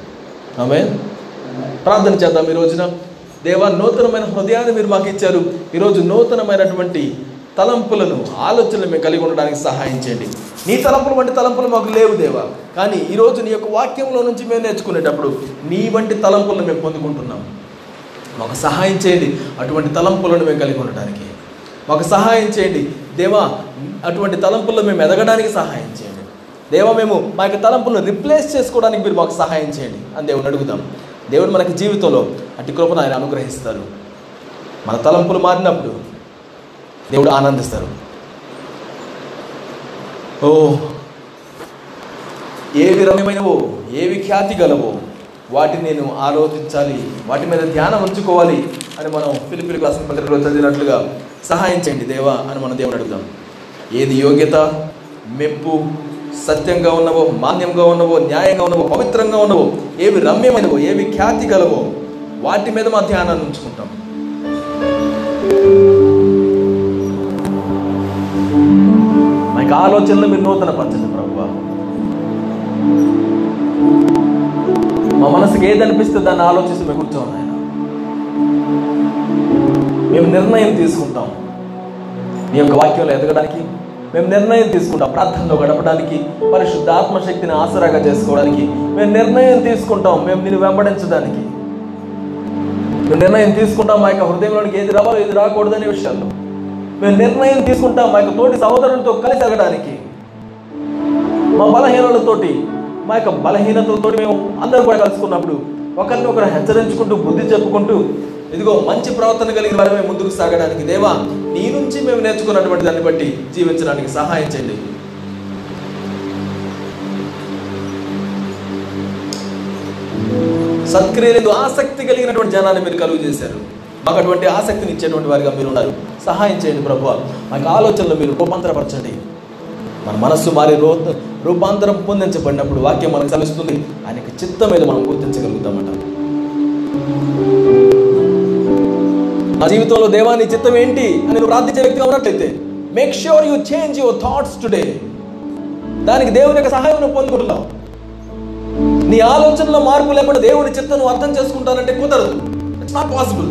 ఆమె ప్రార్థన చేద్దాం ఈ రోజున. దేవా నూతనమైన హృదయాన్ని మీరు మాకు ఇచ్చారు. ఈరోజు నూతనమైనటువంటి తలంపులను ఆలోచనలు మేము కలిగి ఉండడానికి సహాయం చేయండి. నీ తలంపులు వంటి తలంపులు మాకు లేవు దేవా. కానీ ఈరోజు నీ యొక్క వాక్యంలో నుంచి మేము నేర్చుకునేటప్పుడు నీ వంటి తలంపులను మేము పొందుకుంటున్నాం. మాకు సహాయం చేయండి. అటువంటి తలంపులను మేము కలిగి ఉండడానికి మాకు సహాయం చేయండి. దేవా అటువంటి తలంపుల్లో మేము ఎదగడానికి సహాయం చేయండి. దేవా మేము మా యొక్క తలంపులను రిప్లేస్ చేసుకోవడానికి మీరు మాకు సహాయం చేయండి అని దేవుని అడుగుతాం దేవుడు మనకి జీవితంలో అటు కృపను ఆయన అనుగ్రహిస్తారు. మన తలంపులు మారినప్పుడు దేవుడు ఆనందిస్తారు. ఓ ఏవి రమ్యమైనవో ఏవి ఖ్యాతి గలవో వాటిని నేను ఆలోచించాలి వాటి మీద ధ్యానం ఉంచుకోవాలి అని మనం పిలిపిలి క్లాస్ పత్రికలో చదివినట్లుగా సహాయం చేయండి దేవా అని మనం దేవుని అడుగుదాం. ఏది యోగ్యత? మెప్పు? సత్యంగా ఉన్నవో మాన్యంగా ఉన్నవో న్యాయంగా ఉన్నవో పవిత్రంగా ఉన్నవో ఏవి రమ్యమైనవో ఏవి ఖ్యాతి గలవో వాటి మీద మా ధ్యానాన్ని ఉంచుకుంటాం. మనకి ఆలోచనలు మీరు నూతన పరచండి ప్రభు. మా మనసుకి ఏది అనిపిస్తే దాన్ని ఆలోచిస్తూ మేము కూర్చోం ఆయన మేము నిర్ణయం తీసుకుంటాం. మీ యొక్క వాక్యంలో ఎదగడానికి మేము నిర్ణయం తీసుకుంటాం. ప్రార్థనలో గడపడానికి పరిశుద్ధ ఆత్మశక్తిని ఆసరాగా చేసుకోవడానికి మేము నిర్ణయం తీసుకుంటాం. మేము నిన్ను వెంబడించడానికి. మేము నిర్ణయం తీసుకుంటాం. మా యొక్క హృదయంలోనికి ఏది రావాలో ఏది రాకూడదనే విషయాల్లో మేము నిర్ణయం తీసుకుంటాం. మా యొక్క తోటి సహోదరులతో కలిసి ఎదగడానికి. మా బలహీనలతోటి మా యొక్క బలహీనతలతో మేము అందరం కూడా కలుసుకున్నప్పుడు ఒకరిని ఒకరు హెచ్చరించుకుంటూ బుద్ధి చెప్పుకుంటూ ఇదిగో మంచి ప్రవర్తన కలిగిన వారమే ముందుకు సాగడానికి దేవా నీ నుంచి మేము నేర్చుకున్నటువంటి దాన్ని బట్టి జీవించడానికి సహాయం చేయండి. సత్క్రియలకు ఆసక్తి కలిగినటువంటి జనాన్ని మీరు కలుగు చేశారు. మాకు అటువంటి ఆసక్తిని ఇచ్చేటువంటి వారిగా మీరు ఉన్నారు. సహాయం చేయండి ప్రభు మాకు ఆలోచనలు మీరు రూపాంతరపరచండి. మన మనస్సు మారి రూ రూపాంతరం పొందించబడినప్పుడు వాక్యం మనకు తెలుస్తుంది ఆయన చిత్తం మీద మనం గుర్తించగలుగుతామట. నా జీవితంలో దేవాని చిత్తం ఏంటి అని నువ్వు ప్రార్థించే వ్యక్తిగా ఉన్నట్లయితే make sure you change your thoughts today దానికి దేవుని యొక్క సహాయం నువ్వు పొందుకుంటున్నావు. నీ ఆలోచనలో మార్పు లేకుండా దేవుని చిత్తం నువ్వు అర్థం చేసుకుంటానంటే కుదరదు. ఇట్స్ నాట్ పాసిబుల్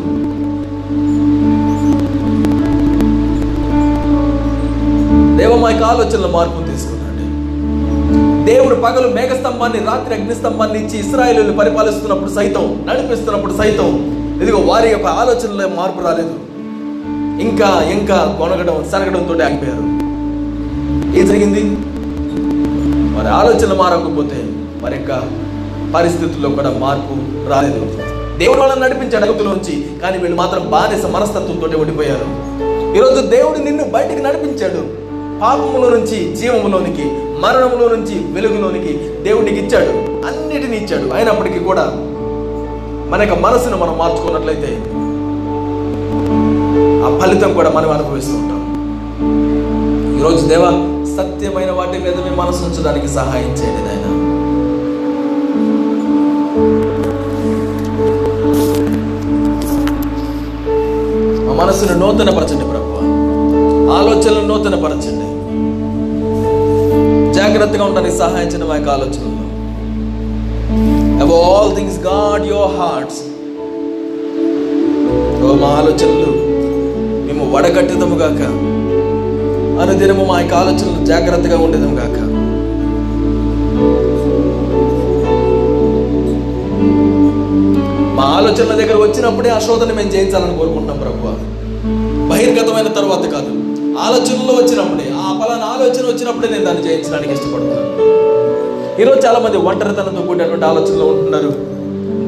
దేవమాయక మా ఆలోచనలో మార్పును తీసుకున్నాడు. దేవుడు పగలు మేఘస్తంభాన్ని రాత్రి అగ్నిస్తంభాన్ని ఇచ్చి ఇస్రాయేలు పరిపాలిస్తున్నప్పుడు సైతం నడిపిస్తున్నప్పుడు సైతం ఇదిగో వారి యొక్క ఆలోచనలో మార్పు రాలేదు. ఇంకా ఇంకా కొనగడం సరగడంతో ఆగిపోయారు. ఏం జరిగింది? వారి ఆలోచనలు మారకపోతే వారి యొక్క పరిస్థితుల్లో కూడా మార్పు రాలేదు. దేవుడు వాళ్ళని నడిపించాడు అడుగులోంచి కానీ వీళ్ళు మాత్రం బానిస మనస్తత్వంతో ఉండిపోయారు. ఈరోజు దేవుడు నిన్ను బయటికి నడిపించాడు. పాపములో నుంచి జీవములోనికి మరణములో నుంచి వెలుగులోనికి దేవుడికి ఇచ్చాడు. అన్నిటిని ఇచ్చాడు. అయినప్పటికీ కూడా మన యొక్క మనసును మనం మార్చుకున్నట్లయితే ఆ ఫలితం కూడా మనం అనుభవిస్తూ ఉంటాం. ఈరోజు దేవ సత్యమైన వాటి మీద మీ మనసు ఉంచడానికి సహాయం చేయండి నాయన. మనసును నూతనపరచండి ప్రభు. ఆలోచనలు నూతనపరచండి. జాగ్రత్తగా ఉండడానికి సహాయించిన మా యొక్క ఆలోచనలో. Above all things God your hearts ఓ మా ఆలోచనలు మేము వడగట్టుదము గాక. అనుదినము మా యొక్క ఆలోచనలు జాగ్రత్తగా ఉండేదము గాక. మా ఆలోచనల దగ్గర వచ్చినప్పుడే ఆ శోధన మేము జయించాలని కోరుకుంటున్నాం ప్రభు బహిర్గతమైన తర్వాత కాదు. ఆలోచనలో వచ్చినప్పుడే ఆ పలానా ఆలోచన వచ్చినప్పుడే నేను దాన్ని జయించడానికి ఇష్టపడుతున్నాను. ఈరోజు చాలా మంది ఒంటరితనంతో కూడినటువంటి ఆలోచనలో ఉంటున్నారు.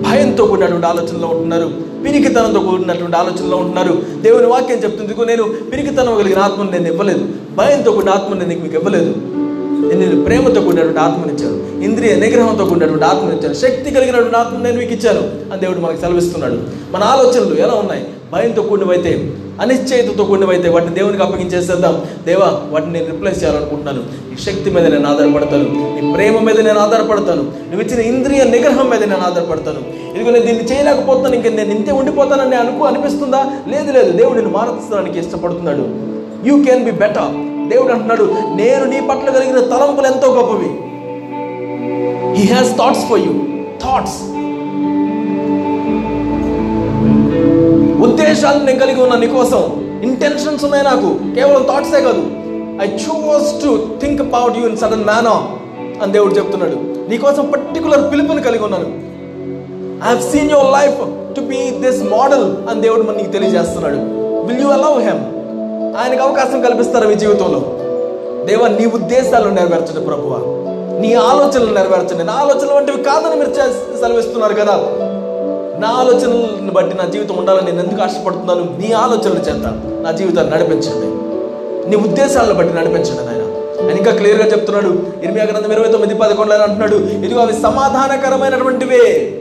భయంతో కూడినటువంటి ఆలోచనలో ఉంటున్నారు. పిరికితనంతో కూడినటువంటి ఆలోచనలో ఉంటున్నారు. దేవుని వాక్యం చెప్తుంది నేను పిరికితనం కలిగిన ఆత్మను నేను ఇవ్వలేదు. భయంతో కూడిన ఆత్మను నేను మీకు ఇవ్వలేదు. నేను ప్రేమతో కూడినటువంటి ఆత్మనిచ్చాను ఇంద్రియ నిగ్రహంతో కూడినటువంటి ఆత్మని ఇచ్చాను శక్తి కలిగినటువంటి ఆత్మ నేను మీకు ఇచ్చాను అని దేవుడు మనకు సెలవిస్తున్నాడు. మన ఆలోచనలు ఎలా ఉన్నాయి? భయంతో కూడినవైతే అనిశ్చయితతో కూడినవైతే వాటిని దేవునికి అప్పగించేసేద్దాం. దేవా వాటిని నేను రిప్లేస్ చేయాలనుకుంటున్నాను. నీ శక్తి మీద నేను ఆధారపడతాను. నీ ప్రేమ మీద నేను ఆధారపడతాను. నువ్వు ఇచ్చిన ఇంద్రియ నిగ్రహం మీద నేను ఆధారపడతాను. ఇదిగో నేను దీన్ని చేయలేకపోతాను ఇంక నేను ఇంతే ఉండిపోతానని అనుకో అనిపిస్తుందా? లేదు లేదు. దేవుడు నేను మారుస్తానికి ఇష్టపడుతున్నాడు. యూ క్యాన్ బి బెటర్ దేవుడు అంటున్నాడు నేను నీ పట్ల కలిగిన తలంపులు ఎంతో గొప్పవి. He has thoughts for you thoughts ఉద్దేశాలు నేను కలిగి ఉన్నా నీకోసం ఇంటెన్షన్స్ ఉన్నాయి నాకు కేవలం థాట్సే కాదు. I choose to think about you in sudden manner అని దేవుడు చెప్తున్నాడు. నీకోసం పర్టికులర్ పిలుపుని కలిగి ఉన్నాను. I mean your life to be this model అని దేవుడు మనకి తెలియజేస్తున్నాడు. విల్ యూ అలౌ హెమ్ ఆయనకు అవకాశం కల్పిస్తారు మీ జీవితంలో. దేవ నీ ఉద్దేశాలు నెరవేర్చండి ప్రభువ. నీ ఆలోచనలు నెరవేర్చండి. నా ఆలోచనలు వంటివి కాదని మీరు చే- సెలవిస్తున్నారు కదా. నా ఆలోచనలను బట్టి నా జీవితం ఉండాలని నేను ఎందుకు ఆశపడుతున్నాను? నీ ఆలోచనల చేత నా జీవితాన్ని నడిపించండి. నీ ఉద్దేశాలను బట్టి నడిపించండి నాయన. ఆయన ఇంకా క్లియర్గా చెప్తున్నాడు. ఇరవై గ్రంథం ఇరవై తొమ్మిది పదకొండు అని అంటున్నాడు ఇదిగో అవి సమాధానకరమైనటువంటివే.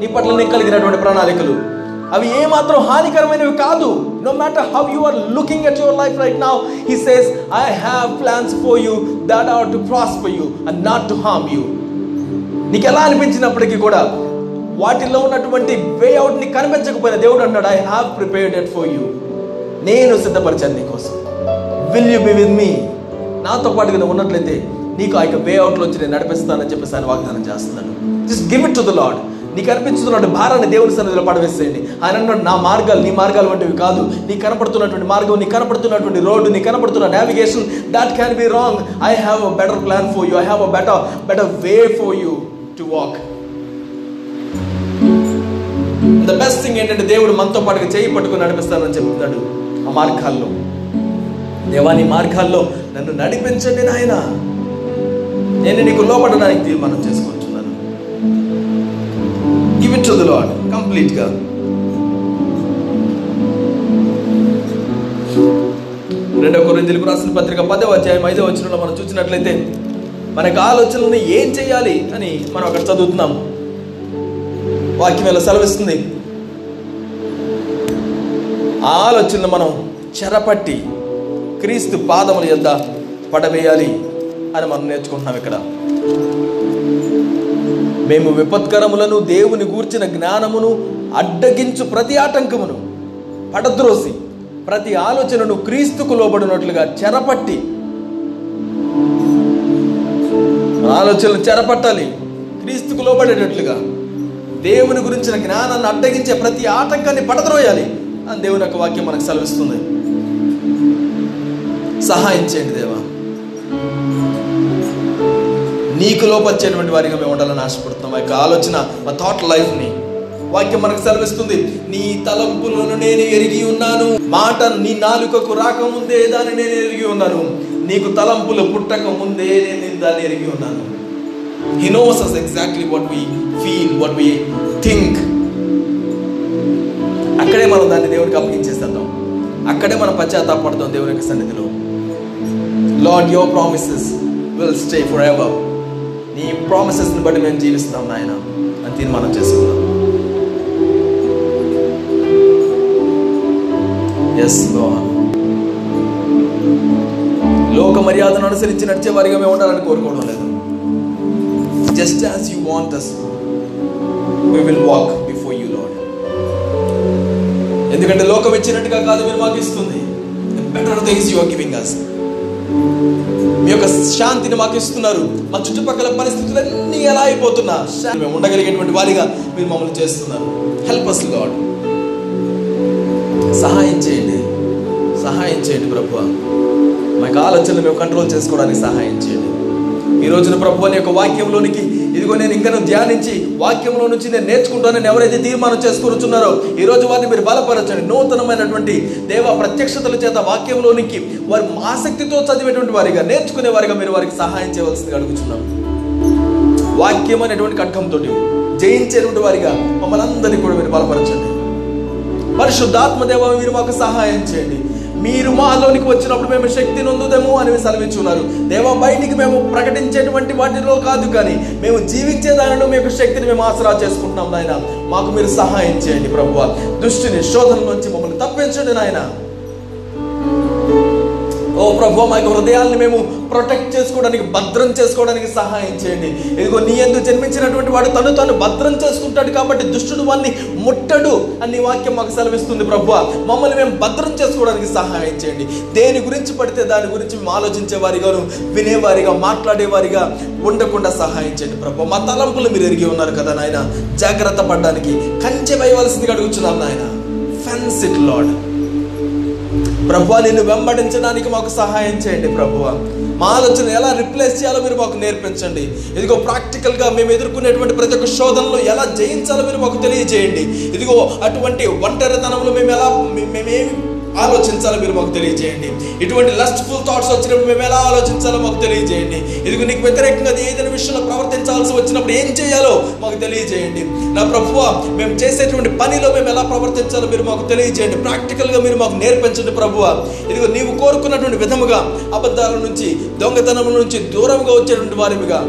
నీ పట్ల నీకు కలిగినటువంటి ప్రణాళికలు. అవి ఏమాత్రం హానికరమైనవి కాదు. No matter how you are looking at your life right now he says I have plans for you that are to prosper you and not to harm you నీకు ఎలా అనిపించినప్పటికీ కూడా వాటిల్లో ఉన్నటువంటి వే అవుట్ని కనిపించకపోయినా దేవుడు అన్నాడు I have prepared it for you నేను సిద్ధపరిచాను నీకోసం. Will you be with me నాతో పాటుగా నువ్వు ఉన్నట్లయితే నీకు ఆ యొక్క వే అవుట్లో వచ్చి నేను నడిపిస్తానని చెప్పేసి ఆయన వాగ్దానం చేస్తున్నాను just give it to the Lord నీకు అనిపించుతున్నటువంటి భారాన్ని దేవుని సన్నిధిలో పడవేసేయండి. ఆయన అన్నాడు నా మార్గాలు నీ మార్గాలు వంటివి కాదు. నీ కనపడుతున్నటువంటి మార్గం నీ కనపడుతున్నటువంటి రోడ్డు నీ కనపడుతున్న navigation that can be wrong I have a better plan for you I have a better better way for you to walk the best thing ఏంటంటే దేవుడు మనతో పాటుగా చేయి పట్టుకుని నడిపిస్తానని చెప్తున్నాడు ఆ మార్గాల్లో. దేవాని మార్గాల్లో నన్ను నడిపించండి నాయన. నేను నీకు లోపడడానికి తీర్మానం చేసుకోను. Give it to the Lord కంప్లీట్గా రెండవ రాసిన పత్రిక పదవ అధ్యాయం ఐదవ వచ్చినలో మనం చూసినట్లయితే మనకు ఆలోచనలను ఏం చేయాలి అని మనం అక్కడ చదువుతున్నాం. వాక్యం ఎలా సెలవిస్తుంది? ఆ ఆలోచనలు మనం చెరపట్టి క్రీస్తు పాదముల యొద్ద పడవేయాలి అని మనం నేర్చుకుంటున్నాం ఇక్కడ. మేము విపత్కరములను దేవుని గూర్చిన జ్ఞానమును అడ్డగించు ప్రతి ఆటంకమును. పడద్రోసి ప్రతి ఆలోచనను క్రీస్తుకు లోబడినట్లుగా చెరపట్టి. ఆలోచనలు చెరపట్టాలి క్రీస్తుకు లోబడేటట్లుగా. దేవుని గురించిన జ్ఞానాన్ని అడ్డగించే ప్రతి ఆటంకాన్ని పడద్రోయాలి. అని దేవుని యొక్క వాక్యం మనకు సెలవిస్తుంది. సహాయం చేయండి దేవ నీకు లోపరిచేటువంటి వారిగా మేము ఉండాలని ఆశపడుతున్నాం. ఆ యొక్క ఆలోచన మా థాట్ లైఫ్ని వాక్యం మనకు సెలవిస్తుంది నీ తలంపులను నేను ఎరిగి ఉన్నాను. మాట నీ నాలుకకు రాకముందే దాన్ని నేను ఎరిగి ఉన్నాను. నీకు తలంపులు పుట్టక ముందే నేను దాన్ని ఎరిగి ఉన్నాను. He knows us exactly what we feel what we think అక్కడే మనం దాన్ని దేవునికి అప్పగించేస్తాం అక్కడే మనం పశ్చాత్తాపడతాం దేవుని యొక్క సన్నిధిలో. Lord your promises will stay for ever నీ ప్రామిసెస్ని బట్టి మేము జీవిస్తాం నాయన అని తీర్మానం చేసుకున్నాం. ఎస్ లోక మర్యాదను అనుసరించి నడిచే వారిగా మేము ఉండాలని కోరుకోవడం లేదు. Just as you want us we will walk before you Lord ఎందుకంటే లోకం ఇచ్చినట్టుగా కాదు మీరు మాకు ఇస్తుంది. Better things you are giving us మీ యొక్క శాంతిని మాకు ఇస్తున్నారు. మా చుట్టుపక్కల పరిస్థితులన్నీ ఎలా అయిపోతున్నా మేము ఉండగలిగేటువంటి వారిగా మీరు మమ్మల్ని చేస్తున్నారు. హెల్ప్ అస్ గాడ్ సహాయం చేయండి. సహాయం చేయండి ప్రభు మాకు ఆలోచనలు మేము కంట్రోల్ చేసుకోవడానికి సహాయం చేయండి. ఈ రోజున ప్రభు అనే యొక్క వాక్యంలోనికి ఇదిగో నేను ఇంకా ధ్యానించి వాక్యంలో నుంచి నేను నేర్చుకుంటానని ఎవరైతే తీర్మానం చేసుకుంటున్నారో ఈ రోజు వారిని మీరు బలపరచండి. నూతనమైనటువంటి దేవ ప్రత్యక్షతల చేత వాక్యంలోనికి వారి ఆసక్తితో చదివేటువంటి వారిగా నేర్చుకునే వారిగా మీరు వారికి సహాయం చేయవలసింది అడుగుతున్నాం వాక్యం అనేటువంటి ఖడ్గంతో జయించేటువంటి వారిగా మమ్మల్ని అందరినీ కూడా మీరు బలపరచండి. పరిశుద్ధాత్మ దేవ మీరు మాకు సహాయం చేయండి. మీరు మాలోనికి వచ్చినప్పుడు మేము శక్తి నొందుదేమో అని సెలవించున్నారు దేవ బయటికి మేము ప్రకటించేటువంటి వాటిలో కాదు కానీ మేము జీవించే దానిలో మీకు శక్తిని మేము ఆసరా చేసుకుంటున్నాం నాయన. మాకు మీరు సహాయం చేయండి ప్రభు దుష్టిని శోధన నుంచి మమ్మల్ని తప్పించండి నాయన. ఓ ప్రభు మా యొక్క హృదయాల్ని మేము ప్రొటెక్ట్ చేసుకోవడానికి భద్రం చేసుకోవడానికి సహాయం చేయండి. ఇదిగో నీ ఎందుకు జన్మించినటువంటి వాడు తను తను భద్రం చేసుకుంటాడు కాబట్టి దుష్టుడు వాడిని ముట్టడు అని వాక్యం మాకు సెలవిస్తుంది ప్రభు. మమ్మల్ని మేము భద్రం చేసుకోవడానికి సహాయం చేయండి. దేని గురించి పడితే దాని గురించి మేము ఆలోచించే వారిగాను వినేవారిగా మాట్లాడేవారిగా ఉండకుండా సహాయం చేయండి ప్రభు. మా తలంపులు మీరు ఎరిగి ఉన్నారు కదా నాయన. జాగ్రత్త పడడానికి కంచె వేయవలసిందిగా అడుగుతున్నాం నాయన. ఫెన్స్ ఇట్ లాడ్ ప్రభు నిన్ను వెంబడించడానికి మాకు సహాయం చేయండి ప్రభు మా ఆలోచన ఎలా రిప్లేస్ చేయాలో మీరు మాకు నేర్పించండి. ఇదిగో ప్రాక్టికల్గా మేము ఎదుర్కొనేటువంటి ప్రతి ఒక్క శోధనలో ఎలా జయించాలో మీరు మాకు తెలియజేయండి. ఇదిగో అటువంటి ఒంటరితనంలో మేము ఎలా మేమేమి ఆలోచించాలో మీరు మాకు తెలియజేయండి. ఇటువంటి లస్ట్ఫుల్ థాట్స్ వచ్చినప్పుడు మేము ఎలా ఆలోచించాలో మాకు తెలియజేయండి. ఇదిగో నీకు వ్యతిరేకంగా ఏదైనా విషయంలో ప్రవర్తించాల్సి వచ్చినప్పుడు ఏం చేయాలో మాకు తెలియజేయండి. నా ప్రభువ మేము చేసేటువంటి పనిలో మేము ఎలా ప్రవర్తించాలో మీరు మాకు తెలియజేయండి. ప్రాక్టికల్గా మీరు మాకు నేర్పించండి ప్రభువ. ఇదిగో నీవు కోరుకున్నటువంటి విధముగా అబద్ధాల నుంచి దొంగతనం నుంచి దూరంగా వచ్చేటువంటి వారిగా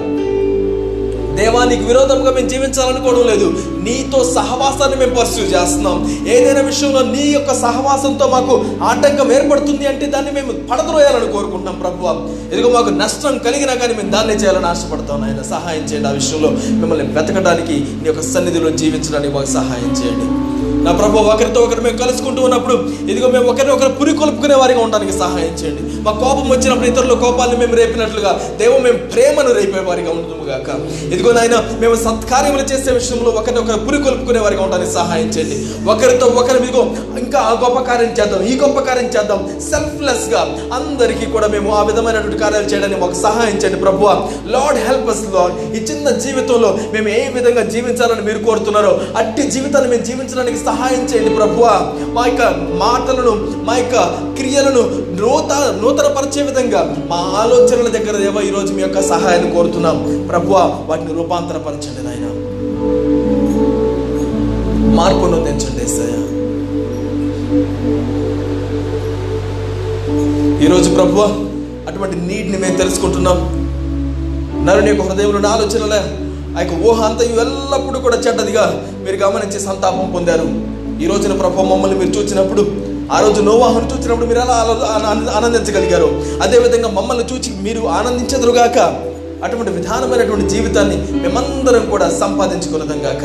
దేవానికి విరోధంగా మేము జీవించాలనుకోవడం లేదు. నీతో సహవాసాన్ని మేము పర్సూ చేస్తున్నాం. ఏదైనా విషయంలో నీ యొక్క సహవాసంతో మాకు ఆటంకం ఏర్పడుతుంది అంటే దాన్ని మేము పడద్రోయాలని కోరుకుంటున్నాం ప్రభు. ఇదిగో మాకు నష్టం కలిగినా కానీ మేము దాన్ని చేయాలని ఆశపడతాం ఆయన సహాయం చేయండి ఆ విషయంలో. మిమ్మల్ని బ్రతకడానికి నీ యొక్క సన్నిధిలో జీవించడానికి మాకు సహాయం చేయండి. నా ప్రభు ఒకరితో ఒకరు మేము కలుసుకుంటూ ఉన్నప్పుడు ఇదిగో మేము ఒకరిని ఒకరు పురి కొలుపుకునే వారిగా ఉండడానికి సహాయం చేయండి. మా కోపం వచ్చినప్పుడు ఇతరుల కోపాలను మేము రేపినట్లుగా దేవం మేము ప్రేమను రేపే వారిగా ఉండదు గాక. ఇదిగో నాయన మేము సత్కార్యములు చేసే విషయంలో ఒకరిని ఒకరు పురి కొలుపుకునే వారిగా ఉండడానికి సహాయం చేయండి. ఒకరితో ఒకరు ఇదిగో ఇంకా ఆ గొప్ప కార్యం చేద్దాం ఈ గొప్ప కార్యం చేద్దాం. సెల్ఫ్లెస్గా అందరికీ కూడా మేము ఆ విధమైనటువంటి కార్యాలు చేయడానికి మాకు సహాయం చేయండి ప్రభు. లార్డ్ హెల్ప్ అస్ లార్డ్ ఈ చిన్న జీవితంలో మేము ఏ విధంగా జీవించాలని మీరు కోరుతున్నారో అట్టి జీవితాన్ని మేము జీవించడానికి సహాయం చేయండి ప్రభు మా యొక్క మాటలను మా యొక్క క్రియలను నూత నూతనపరిచే విధంగా మా ఆలోచనల దగ్గర దేవా ఈరోజు మీ యొక్క సహాయాన్ని కోరుతున్నాం. ప్రభు వాటిని రూపాంతరపరచండి నాయన. మార్పును తెంచండి ఏసయ్య. ఈరోజు ప్రభు అటువంటి నీడ్ని మేము తెలుసుకుంటున్నాం. నరుని యొక్క హృదయంలో ఆలోచనలే ఆ యొక్క ఊహ అంతయు ఎల్లప్పుడూ కూడా చెడ్డదిగా మీరు గమనించి సంతాపం పొందారు. ఈ రోజున ప్రభు మమ్మల్ని మీరు చూసినప్పుడు ఆ రోజు నోవాహను చూసినప్పుడు మీరు ఎలా ఆనందించగలిగారు అదేవిధంగా మమ్మల్ని చూచి మీరు ఆనందించదురుగాక అటువంటి విధానమైనటువంటి జీవితాన్ని మేమందరం కూడా సంపాదించుకున్నదం గాక.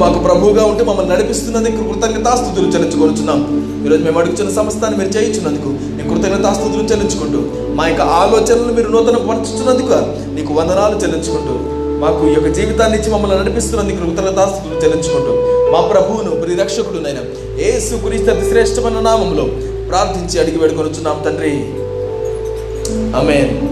మాకు ప్రభువుగా ఉంటే మమ్మల్ని నడిపిస్తున్నందుకు కృతజ్ఞతాస్తుతులు చెల్లించుకొనుచున్నాం. ఈరోజు మేము అడుగుతున్న సమస్తాన్ని మీరు చేయించినందుకు నేను కృతజ్ఞతాస్తుతులు చెల్లించుకుంటూ మా యొక్క ఆలోచనలు మీరు నూతన పరచుతున్నందుకు నీకు వందనాలు చెల్లించుకుంటూ మాకు ఈ యొక్క జీవితాన్ని ఇచ్చి మమ్మల్ని నడిపిస్తున్నందుకు కృతజ్ఞతాస్తుతులు చెల్లించుకుంటూ మా ప్రభువును ప్రియరక్షకుడు నైనా ఏసు క్రీస్తు శ్రేష్టమైన నామంలో ప్రార్థించి అడిగి వేడుకొనుచున్నాం తండ్రి. ఆమేన్.